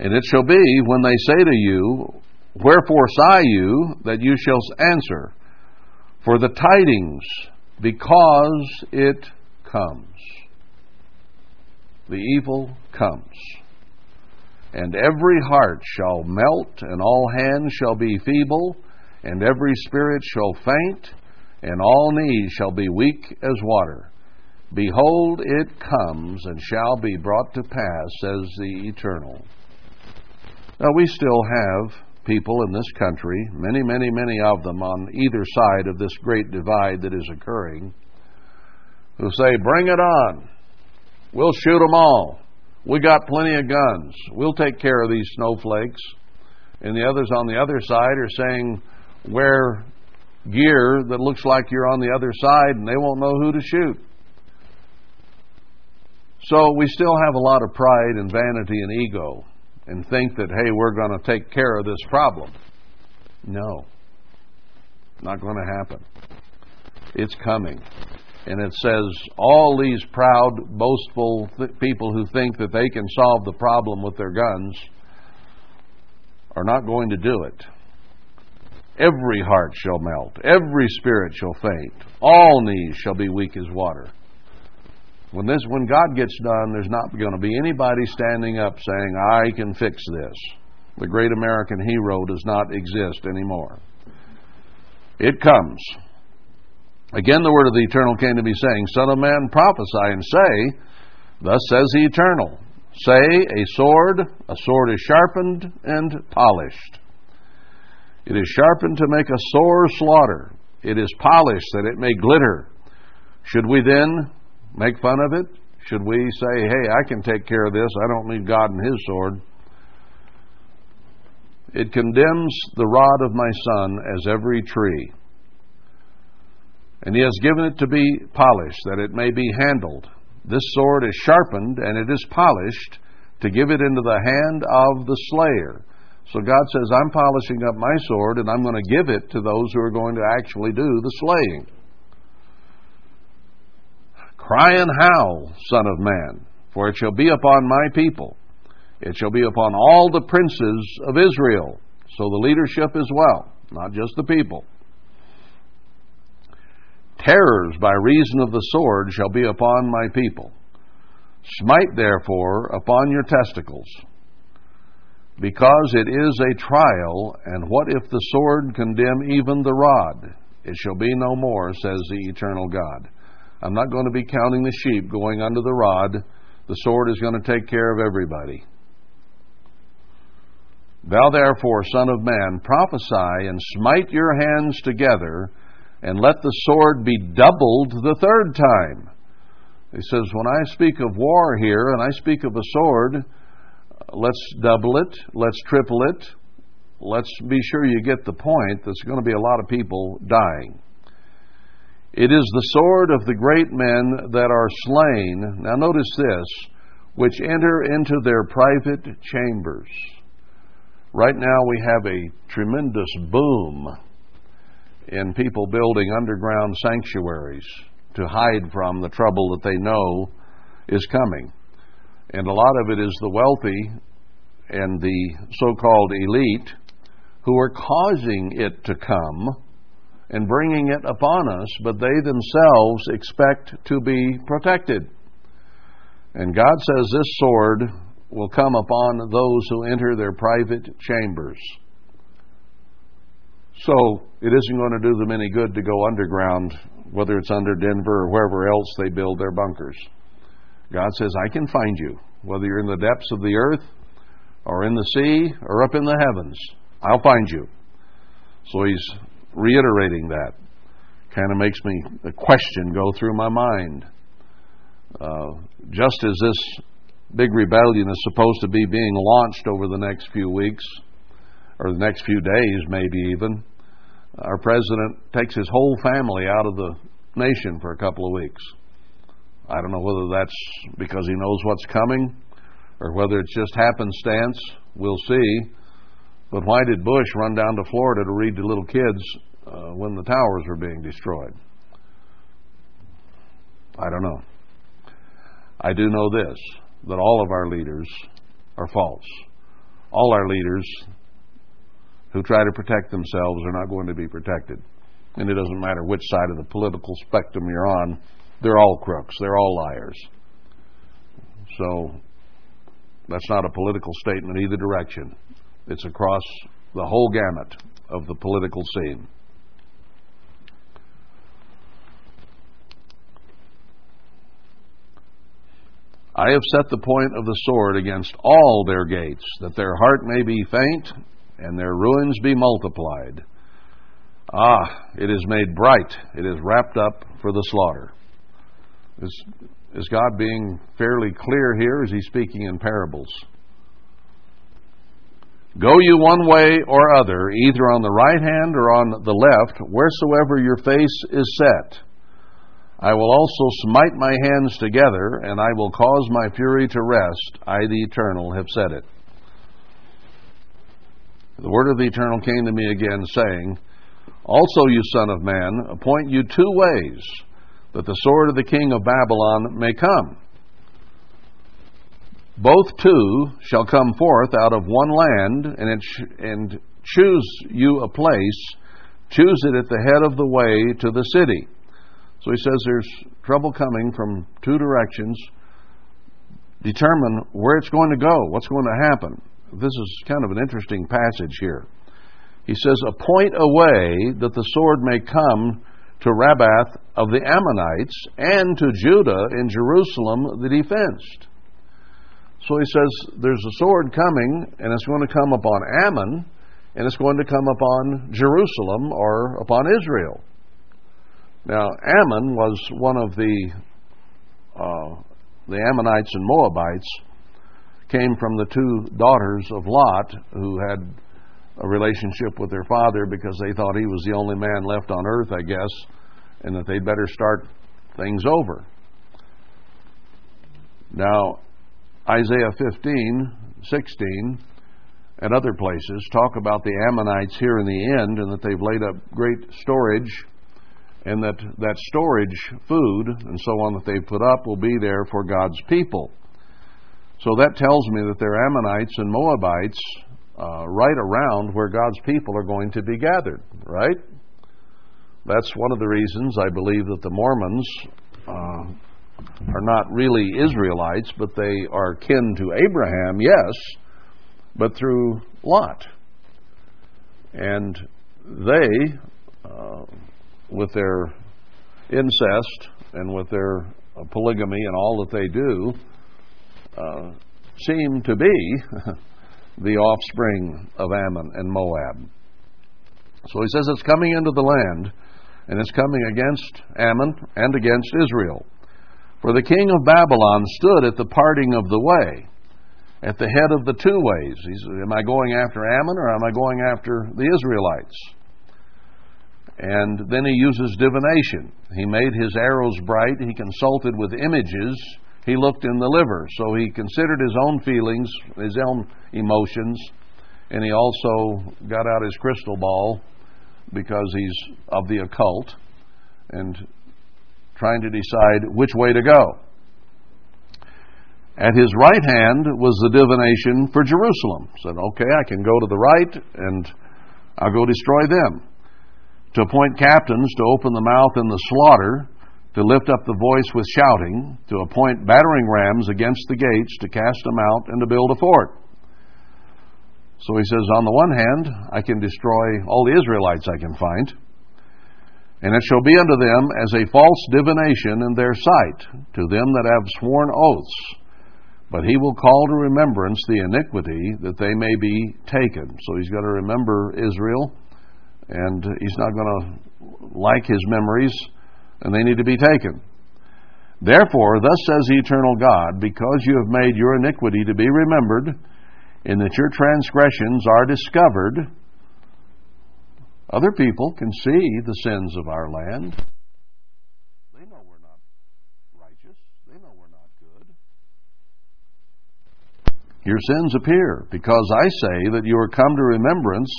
And it shall be when they say to you, Wherefore sigh you, that you shall answer, For the tidings, because it comes the evil comes. And every heart shall melt, and all hands shall be feeble, and every spirit shall faint, and all knees shall be weak as water. Behold, it comes, and shall be brought to pass, says the Eternal. Now, we still have people in this country, many, many, many of them on either side of this great divide that is occurring, who say, Bring it on. We'll shoot them all. We got plenty of guns. We'll take care of these snowflakes. And the others on the other side are saying, wear gear that looks like you're on the other side and they won't know who to shoot. So we still have a lot of pride and vanity and ego and think that, hey, we're going to take care of this problem. No, not going to happen. It's coming and it says all these proud, boastful th- people who think that they can solve the problem with their guns are not going to do it. Every heart shall melt, every spirit shall faint, all knees shall be weak as water. When this when God gets done, there's not going to be anybody standing up saying, "I can fix this." The great American hero does not exist anymore. It comes. Again, the word of the eternal came to me, saying, Son of man, prophesy and say, Thus says the eternal, Say, a sword, a sword is sharpened and polished. It is sharpened to make a sore slaughter. It is polished that it may glitter. Should we then make fun of it? Should we say, hey, I can take care of this. I don't need God and His sword. It condemns the rod of my son as every tree. And he has given it to be polished, that it may be handled. This sword is sharpened, and it is polished, to give it into the hand of the slayer. So God says, I'm polishing up my sword, and I'm going to give it to those who are going to actually do the slaying. Cry and howl, Son of Man, for it shall be upon my people. It shall be upon all the princes of Israel. So the leadership as well, not just the people. Terrors by reason of the sword shall be upon my people. Smite therefore upon your testicles, because it is a trial, and what if the sword condemn even the rod? It shall be no more, says the eternal God. I'm not going to be counting the sheep going under the rod. The sword is going to take care of everybody. Thou therefore, Son of Man, prophesy and smite your hands together, and let the sword be doubled the third time. He says, When I speak of war here, and I speak of a sword, let's double it, let's triple it, let's be sure you get the point. There's going to be a lot of people dying. It is the sword of the great men that are slain. Now, notice this which enter into their private chambers. Right now, we have a tremendous boom in people building underground sanctuaries to hide from the trouble that they know is coming. And a lot of it is the wealthy and the so called elite who are causing it to come and bringing it upon us, but they themselves expect to be protected. And God says this sword will come upon those who enter their private chambers. So it isn't going to do them any good to go underground, whether it's under Denver or wherever else they build their bunkers. God says, I can find you, whether you're in the depths of the earth or in the sea or up in the heavens. I'll find you. So he's reiterating that. Kind of makes me a question go through my mind. Uh, just as this big rebellion is supposed to be being launched over the next few weeks, or the next few days, maybe even, our president takes his whole family out of the nation for a couple of weeks. I don't know whether that's because he knows what's coming or whether it's just happenstance. We'll see. But why did Bush run down to Florida to read to little kids uh, when the towers were being destroyed? I don't know. I do know this that all of our leaders are false. All our leaders who try to protect themselves are not going to be protected. And it doesn't matter which side of the political spectrum you're on, they're all crooks, they're all liars. So that's not a political statement either direction. It's across the whole gamut of the political scene. I have set the point of the sword against all their gates, that their heart may be faint and their ruins be multiplied. Ah, it is made bright, it is wrapped up for the slaughter. Is, is God being fairly clear here? Is he speaking in parables? Go you one way or other, either on the right hand or on the left, wheresoever your face is set. I will also smite my hands together, and I will cause my fury to rest. I, the Eternal, have said it. The word of the Eternal came to me again, saying, Also, you Son of Man, appoint you two ways, that the sword of the king of Babylon may come. Both two shall come forth out of one land, and, sh- and choose you a place, choose it at the head of the way to the city. So he says there's trouble coming from two directions. Determine where it's going to go, what's going to happen. This is kind of an interesting passage here. He says, Appoint a way that the sword may come to Rabbath of the Ammonites and to Judah in Jerusalem that he fenced. So he says, There's a sword coming, and it's going to come upon Ammon, and it's going to come upon Jerusalem or upon Israel. Now, Ammon was one of the uh, the Ammonites and Moabites came from the two daughters of Lot who had a relationship with their father because they thought he was the only man left on earth, I guess, and that they'd better start things over. Now, Isaiah 15, 16, and other places talk about the Ammonites here in the end and that they've laid up great storage and that that storage food and so on that they've put up will be there for God's people. So that tells me that there are Ammonites and Moabites uh, right around where God's people are going to be gathered, right? That's one of the reasons I believe that the Mormons uh, are not really Israelites, but they are kin to Abraham, yes, but through Lot. And they, uh, with their incest and with their uh, polygamy and all that they do, uh, seem to be (laughs) the offspring of Ammon and Moab. So he says it's coming into the land, and it's coming against Ammon and against Israel. For the king of Babylon stood at the parting of the way, at the head of the two ways. He said, Am I going after Ammon or am I going after the Israelites? And then he uses divination. He made his arrows bright. He consulted with images he looked in the liver. So he considered his own feelings, his own emotions, and he also got out his crystal ball because he's of the occult and trying to decide which way to go. At his right hand was the divination for Jerusalem. Said, okay, I can go to the right and I'll go destroy them. To appoint captains to open the mouth in the slaughter to lift up the voice with shouting, to appoint battering rams against the gates, to cast them out, and to build a fort. So he says, on the one hand, I can destroy all the Israelites I can find, and it shall be unto them as a false divination in their sight, to them that have sworn oaths. But he will call to remembrance the iniquity that they may be taken. So he's got to remember Israel, and he's not going to like his memories and they need to be taken. Therefore, thus says the eternal God, because you have made your iniquity to be remembered, in that your transgressions are discovered, other people can see the sins of our land. They know we're not righteous. They know we're not good. Your sins appear, because I say that you are come to remembrance,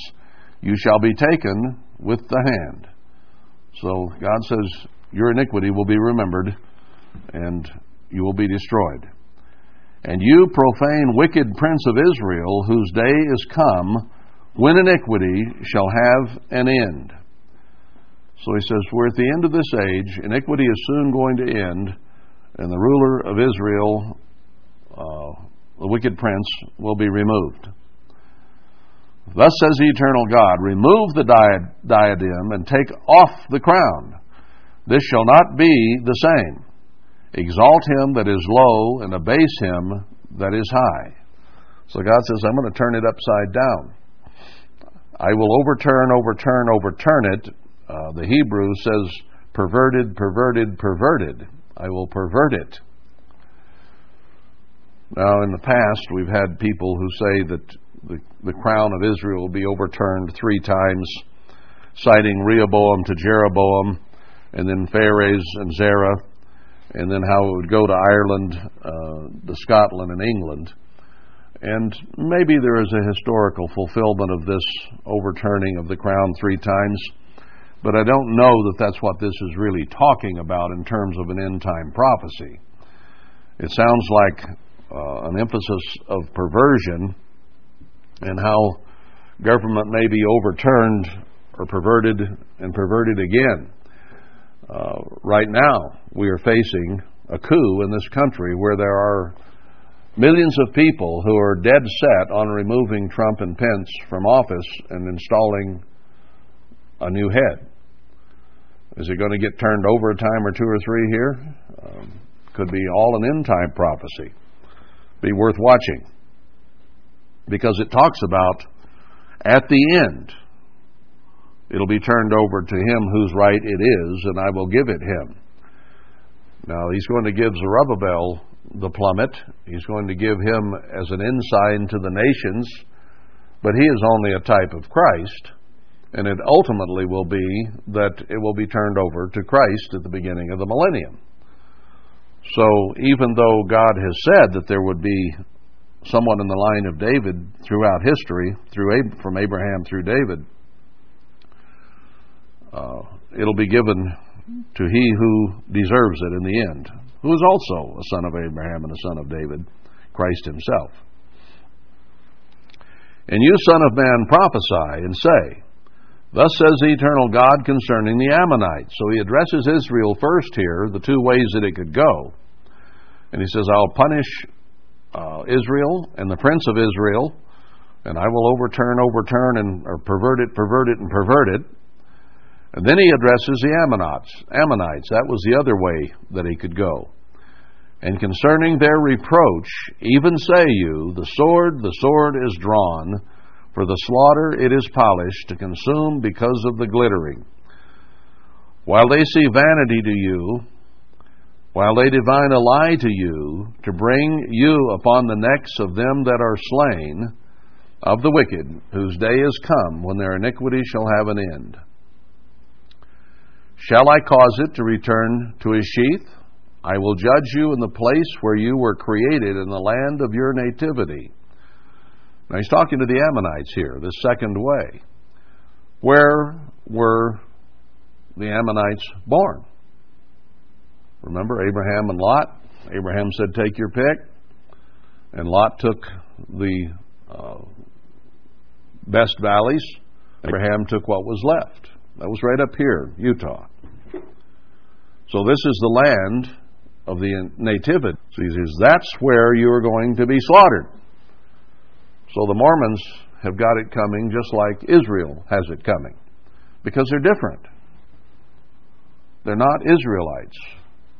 you shall be taken with the hand. So God says, your iniquity will be remembered, and you will be destroyed. And you, profane, wicked prince of Israel, whose day is come, when iniquity shall have an end. So he says, We're at the end of this age. Iniquity is soon going to end, and the ruler of Israel, uh, the wicked prince, will be removed. Thus says the eternal God Remove the diadem and take off the crown this shall not be the same. Exalt him that is low, and abase him that is high. So God says, I'm going to turn it upside down. I will overturn, overturn, overturn it. Uh, the Hebrew says, perverted, perverted, perverted. I will pervert it. Now, in the past, we've had people who say that the, the crown of Israel will be overturned three times, citing Rehoboam to Jeroboam and then Phares and Zerah, and then how it would go to Ireland, uh, to Scotland, and England. And maybe there is a historical fulfillment of this overturning of the crown three times, but I don't know that that's what this is really talking about in terms of an end time prophecy. It sounds like uh, an emphasis of perversion and how government may be overturned or perverted and perverted again. Uh, right now, we are facing a coup in this country where there are millions of people who are dead set on removing Trump and Pence from office and installing a new head. Is it going to get turned over a time or two or three here? Um, could be all an end time prophecy. Be worth watching because it talks about at the end It'll be turned over to him whose right it is, and I will give it him. Now, he's going to give Zerubbabel the plummet. He's going to give him as an ensign to the nations, but he is only a type of Christ, And it ultimately will be that it will be turned over to Christ at the beginning of the millennium. So even though God has said that there would be someone in the line of David throughout history, through from Abraham through David, uh, it'll be given to he who deserves it in the end, who is also a son of Abraham and a son of David, Christ himself. And you, Son of Man, prophesy and say, Thus says the eternal God concerning the Ammonites. So he addresses Israel first here, the two ways that it could go. And he says, I'll punish uh, Israel and the prince of Israel, and I will overturn, overturn, and or pervert it, pervert it, and pervert it. And then he addresses the Ammonites. Ammonites, that was the other way that he could go. And concerning their reproach, even say you, the sword, the sword is drawn, for the slaughter it is polished to consume because of the glittering. While they see vanity to you, while they divine a lie to you, to bring you upon the necks of them that are slain, of the wicked, whose day is come, when their iniquity shall have an end. Shall I cause it to return to his sheath? I will judge you in the place where you were created in the land of your nativity. Now he's talking to the Ammonites here, the second way. Where were the Ammonites born? Remember Abraham and Lot? Abraham said, Take your pick. And Lot took the uh, best valleys. Abraham took what was left. That was right up here, Utah. So this is the land of the nativity. So he says, that's where you are going to be slaughtered. So the Mormons have got it coming just like Israel has it coming. Because they're different. They're not Israelites.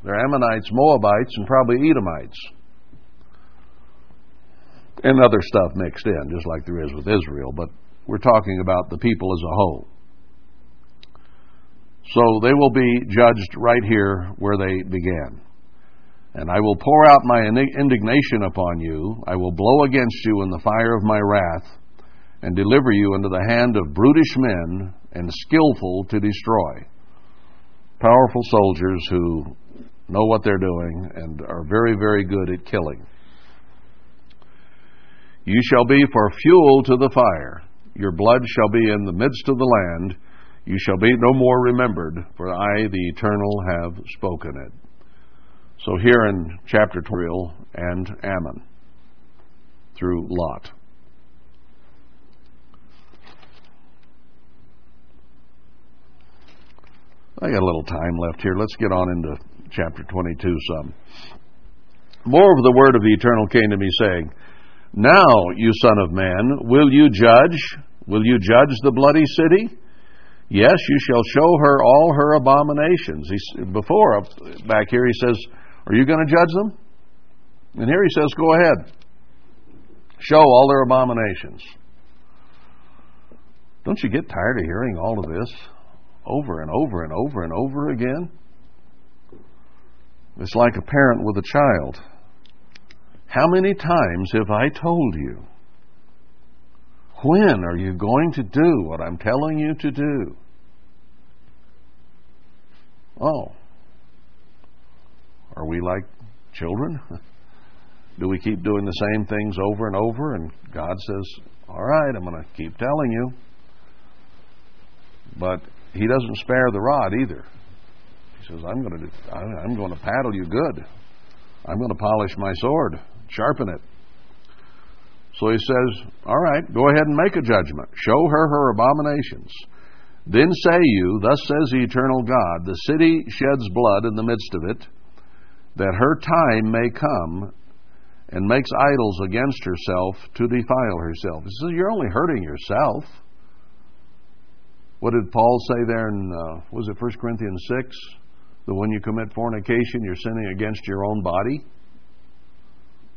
They're Ammonites, Moabites, and probably Edomites. And other stuff mixed in, just like there is with Israel. But we're talking about the people as a whole. So they will be judged right here where they began. And I will pour out my indignation upon you. I will blow against you in the fire of my wrath, and deliver you into the hand of brutish men and skillful to destroy. Powerful soldiers who know what they're doing and are very, very good at killing. You shall be for fuel to the fire. Your blood shall be in the midst of the land. You shall be no more remembered, for I, the Eternal, have spoken it. So here in chapter 12 and Ammon through Lot. I got a little time left here. Let's get on into chapter 22 some. More of the word of the Eternal came to me, saying, Now, you son of man, will you judge? Will you judge the bloody city? Yes, you shall show her all her abominations. He, before, back here, he says, are you going to judge them? And here he says, Go ahead. Show all their abominations. Don't you get tired of hearing all of this over and over and over and over again? It's like a parent with a child. How many times have I told you? When are you going to do what I'm telling you to do? Oh, are we like children? (laughs) Do we keep doing the same things over and over? And God says, All right, I'm going to keep telling you. But He doesn't spare the rod either. He says, I'm going to, I'm going to paddle you good. I'm going to polish my sword, sharpen it. So he says, All right, go ahead and make a judgment. Show her her abominations. Then say you, Thus says the eternal God, the city sheds blood in the midst of it that her time may come and makes idols against herself to defile herself. He says, You're only hurting yourself. What did Paul say there in, uh, was it 1 Corinthians 6? That when you commit fornication, you're sinning against your own body?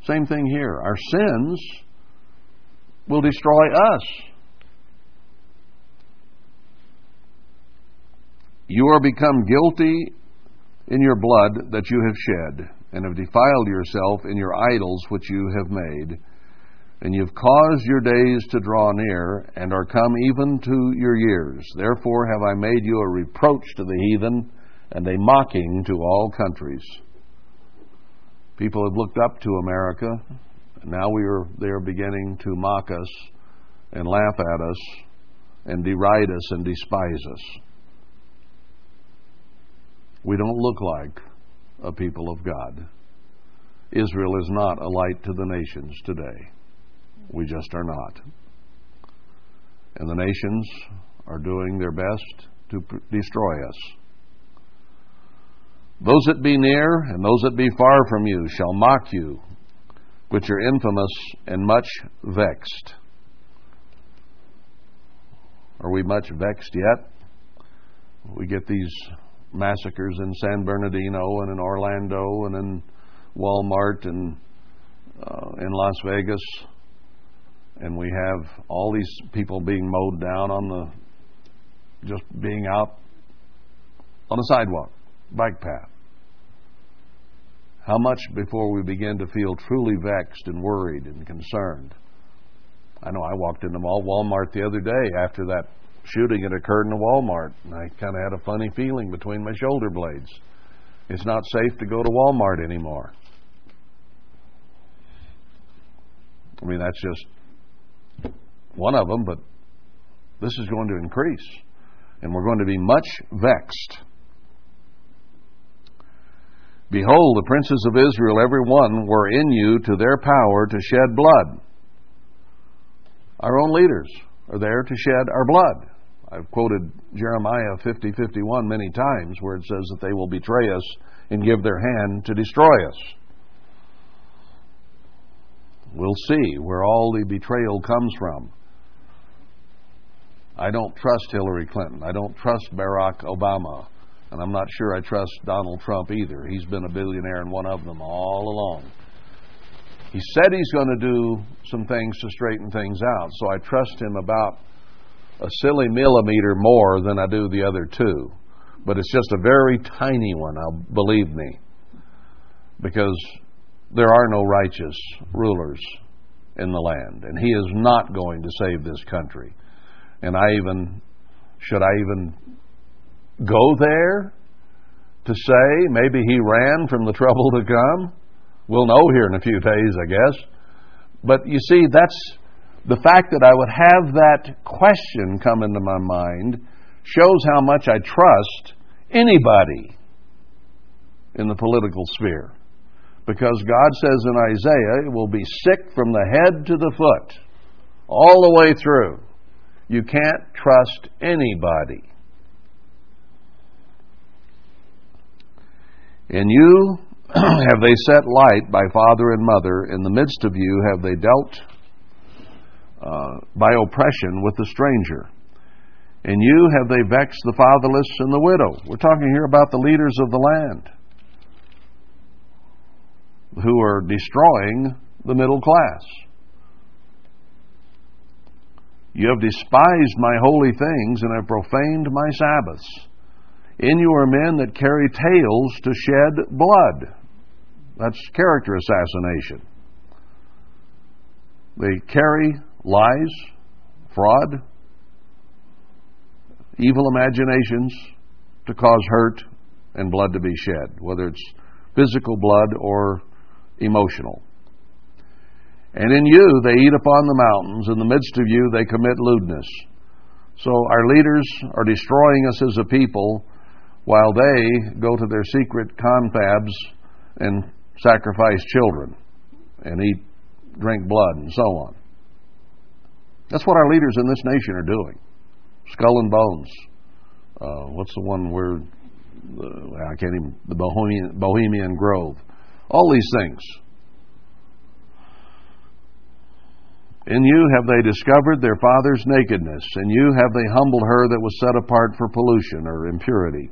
Same thing here. Our sins will destroy us. You are become guilty in your blood that you have shed, and have defiled yourself in your idols which you have made. and you've caused your days to draw near, and are come even to your years. Therefore have I made you a reproach to the heathen, and a mocking to all countries. People have looked up to America. Now we are, they are beginning to mock us and laugh at us and deride us and despise us. We don't look like a people of God. Israel is not a light to the nations today. We just are not. And the nations are doing their best to destroy us. Those that be near and those that be far from you shall mock you, which are infamous and much vexed. Are we much vexed yet? We get these massacres in San Bernardino and in Orlando and in Walmart and uh, in Las Vegas, and we have all these people being mowed down on the just being out on the sidewalk, bike path. How much before we begin to feel truly vexed and worried and concerned? I know I walked into Walmart the other day after that shooting had occurred in a Walmart, and I kind of had a funny feeling between my shoulder blades. It's not safe to go to Walmart anymore. I mean, that's just one of them, but this is going to increase, and we're going to be much vexed. Behold, the princes of Israel, every one, were in you to their power to shed blood. Our own leaders are there to shed our blood. I've quoted Jeremiah 50 51 many times where it says that they will betray us and give their hand to destroy us. We'll see where all the betrayal comes from. I don't trust Hillary Clinton. I don't trust Barack Obama. And I'm not sure I trust Donald Trump either. He's been a billionaire and one of them all along. He said he's going to do some things to straighten things out, so I trust him about a silly millimeter more than I do the other two. But it's just a very tiny one, I'll believe me. Because there are no righteous rulers in the land, and he is not going to save this country. And I even should I even go there to say maybe he ran from the (laughs) trouble to come? We'll know here in a few days, I guess. But you see, that's the fact that I would have that question come into my mind shows how much I trust anybody in the political sphere. Because God says in Isaiah, it will be sick from the head to the foot, all the way through. You can't trust anybody. In you (clears throat) have they set light by father and mother. In the midst of you have they dealt uh, by oppression with the stranger. In you have they vexed the fatherless and the widow. We're talking here about the leaders of the land who are destroying the middle class. You have despised my holy things and have profaned my Sabbaths. In you are men that carry tales to shed blood. That's character assassination. They carry lies, fraud, evil imaginations to cause hurt and blood to be shed, whether it's physical blood or emotional. And in you they eat upon the mountains, in the midst of you they commit lewdness. So our leaders are destroying us as a people while they go to their secret confabs and sacrifice children and eat, drink blood, and so on. That's what our leaders in this nation are doing. Skull and Bones. Uh, what's the one where uh, I can't even the Bohemian Bohemian Grove. All these things. In you have they discovered their father's nakedness, and you have they humbled her that was set apart for pollution or impurity.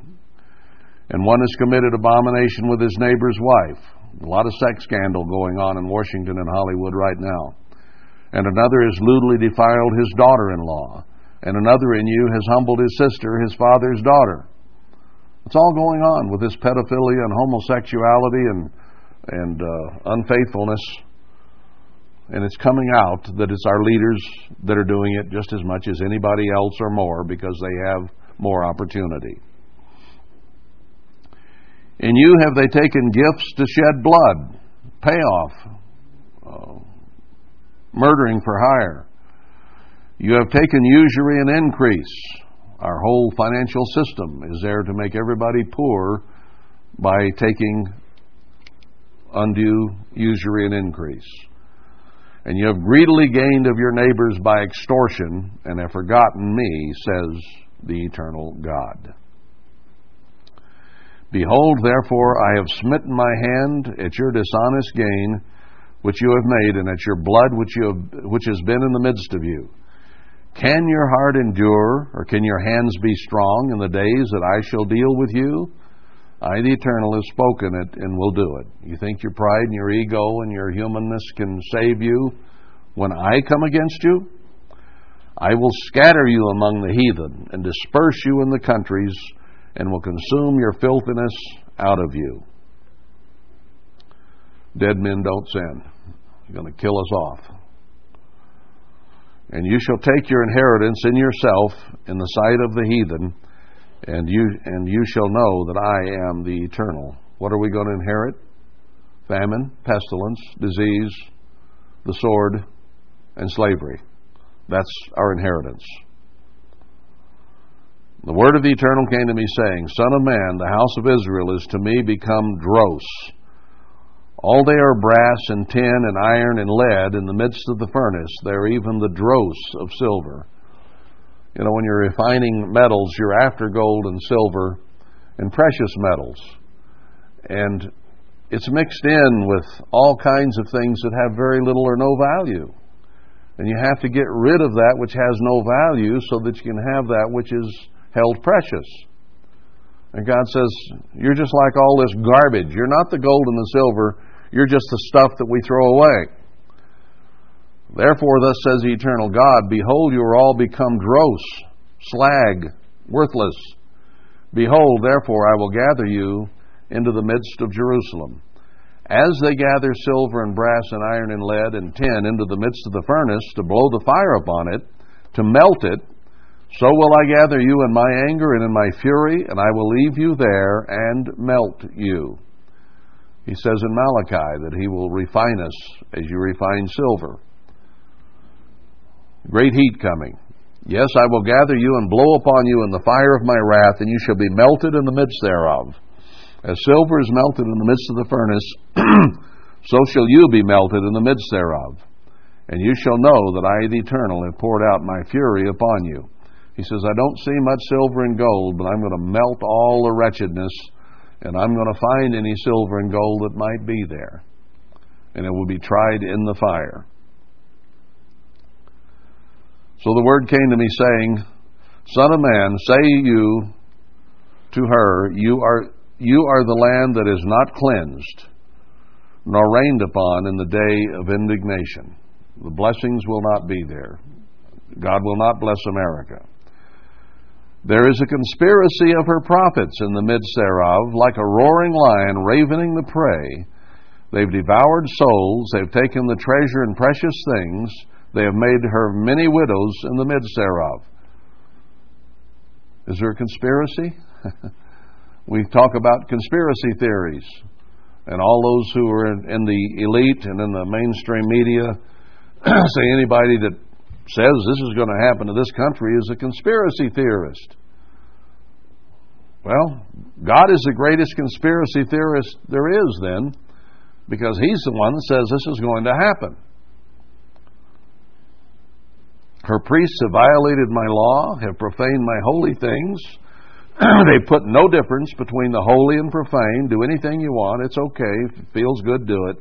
And one has committed abomination with his neighbor's wife. A lot of sex scandal going on in Washington and Hollywood right now and another has lewdly defiled his daughter in law, and another in you has humbled his sister, his father's daughter. It's all going on with this pedophilia and homosexuality and, and uh, unfaithfulness. And it's coming out that it's our leaders that are doing it just as much as anybody else or more because they have more opportunity. In you have they taken gifts to shed blood, payoff, uh, murdering for hire. You have taken usury and increase. Our whole financial system is there to make everybody poor by taking undue usury and increase. And you have greedily gained of your neighbors by extortion, and have forgotten me, says the eternal God. Behold, therefore, I have smitten my hand at your dishonest gain, which you have made, and at your blood, which, you have, which has been in the midst of you. Can your heart endure, or can your hands be strong in the days that I shall deal with you? I, the Eternal, have spoken it and will do it. You think your pride and your ego and your humanness can save you when I come against you? I will scatter you among the heathen and disperse you in the countries and will consume your filthiness out of you. Dead men don't sin. You're going to kill us off. And you shall take your inheritance in yourself in the sight of the heathen, and you and you shall know that I am the eternal. What are we going to inherit? Famine, pestilence, disease, the sword, and slavery. That's our inheritance. The word of the Eternal came to me, saying, Son of man, the house of Israel is to me become dross. All they are brass and tin and iron and lead in the midst of the furnace. They are even the dross of silver. You know, when you're refining metals, you're after gold and silver and precious metals. And it's mixed in with all kinds of things that have very little or no value. And you have to get rid of that which has no value so that you can have that which is held precious. And God says, You're just like all this garbage. You're not the gold and the silver, you're just the stuff that we throw away. Therefore, thus says the eternal God Behold, you are all become dross, slag, worthless. Behold, therefore, I will gather you into the midst of Jerusalem. As they gather silver and brass and iron and lead and tin into the midst of the furnace to blow the fire upon it, to melt it, so will I gather you in my anger and in my fury, and I will leave you there and melt you. He says in Malachi that he will refine us as you refine silver. Great heat coming. Yes, I will gather you and blow upon you in the fire of my wrath, and you shall be melted in the midst thereof. As silver is melted in the midst of the furnace, (clears throat) so shall you be melted in the midst thereof. And you shall know that I, the Eternal, have poured out my fury upon you. He says, I don't see much silver and gold, but I'm going to melt all the wretchedness, and I'm going to find any silver and gold that might be there. And it will be tried in the fire. So the word came to me saying, Son of man, say you to her, You are, you are the land that is not cleansed, nor rained upon in the day of indignation. The blessings will not be there. God will not bless America. There is a conspiracy of her prophets in the midst thereof, like a roaring lion ravening the prey. They've devoured souls, they've taken the treasure and precious things, they have made her many widows in the midst thereof. Is there a conspiracy? (laughs) we talk about conspiracy theories, and all those who are in, in the elite and in the mainstream media (clears throat) say anybody that says this is going to happen to this country is a conspiracy theorist. Well, God is the greatest conspiracy theorist there is, then, because He's the one that says this is going to happen. Her priests have violated my law, have profaned my holy things. (clears throat) they put no difference between the holy and profane. Do anything you want, it's okay. If it feels good, do it.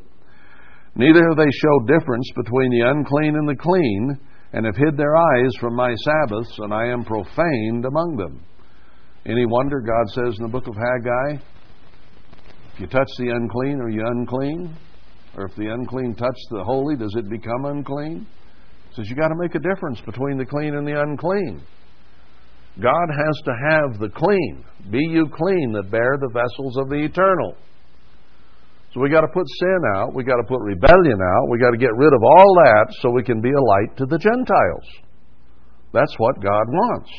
Neither have they showed difference between the unclean and the clean and have hid their eyes from my Sabbaths, and I am profaned among them. Any wonder God says in the book of Haggai, if you touch the unclean, are you unclean? Or if the unclean touch the holy, does it become unclean? He says you got to make a difference between the clean and the unclean. God has to have the clean. Be you clean that bear the vessels of the eternal. So we got to put sin out, we got to put rebellion out, we got to get rid of all that so we can be a light to the Gentiles. That's what God wants.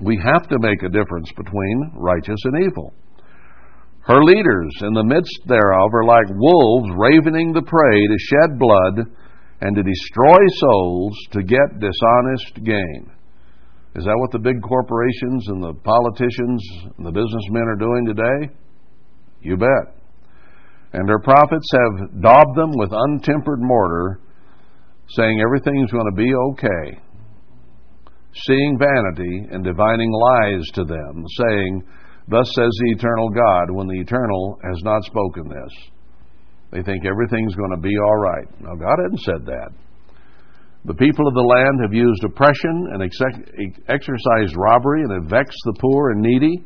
We have to make a difference between righteous and evil. Her leaders in the midst thereof are like wolves ravening the prey to shed blood and to destroy souls to get dishonest gain. Is that what the big corporations and the politicians and the businessmen are doing today? You bet. And her prophets have daubed them with untempered mortar, saying everything's going to be okay. Seeing vanity and divining lies to them, saying, Thus says the eternal God, when the eternal has not spoken this. They think everything's going to be all right. Now, God hadn't said that. The people of the land have used oppression and ex- exercised robbery and have vexed the poor and needy.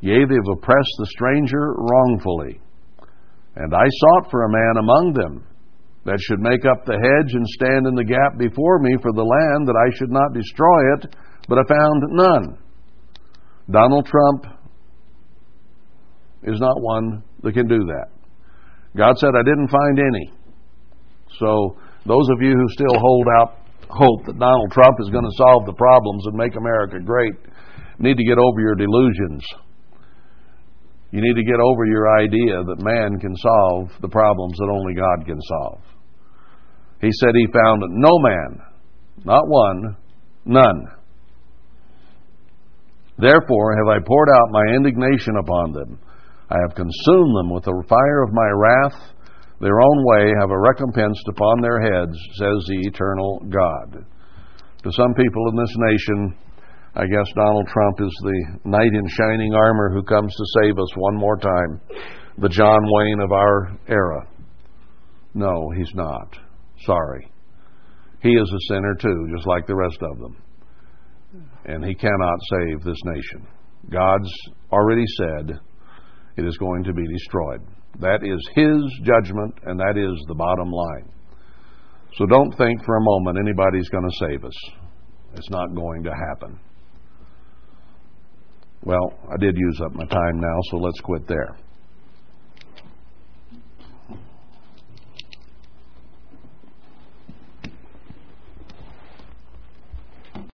Yea, they have oppressed the stranger wrongfully. And I sought for a man among them that should make up the hedge and stand in the gap before me for the land, that I should not destroy it, but I found none. Donald Trump is not one that can do that. God said, I didn't find any. So, those of you who still hold out hope that Donald Trump is going to solve the problems and make America great need to get over your delusions. You need to get over your idea that man can solve the problems that only God can solve. He said he found no man, not one, none. Therefore have I poured out my indignation upon them I have consumed them with the fire of my wrath. Their own way have a recompense upon their heads, says the eternal God. To some people in this nation, I guess Donald Trump is the knight in shining armor who comes to save us one more time, the John Wayne of our era. No, he's not. Sorry. He is a sinner too, just like the rest of them. And he cannot save this nation. God's already said, it is going to be destroyed. That is His judgment, and that is the bottom line. So don't think for a moment anybody's going to save us. It's not going to happen. Well, I did use up my time now, so let's quit there.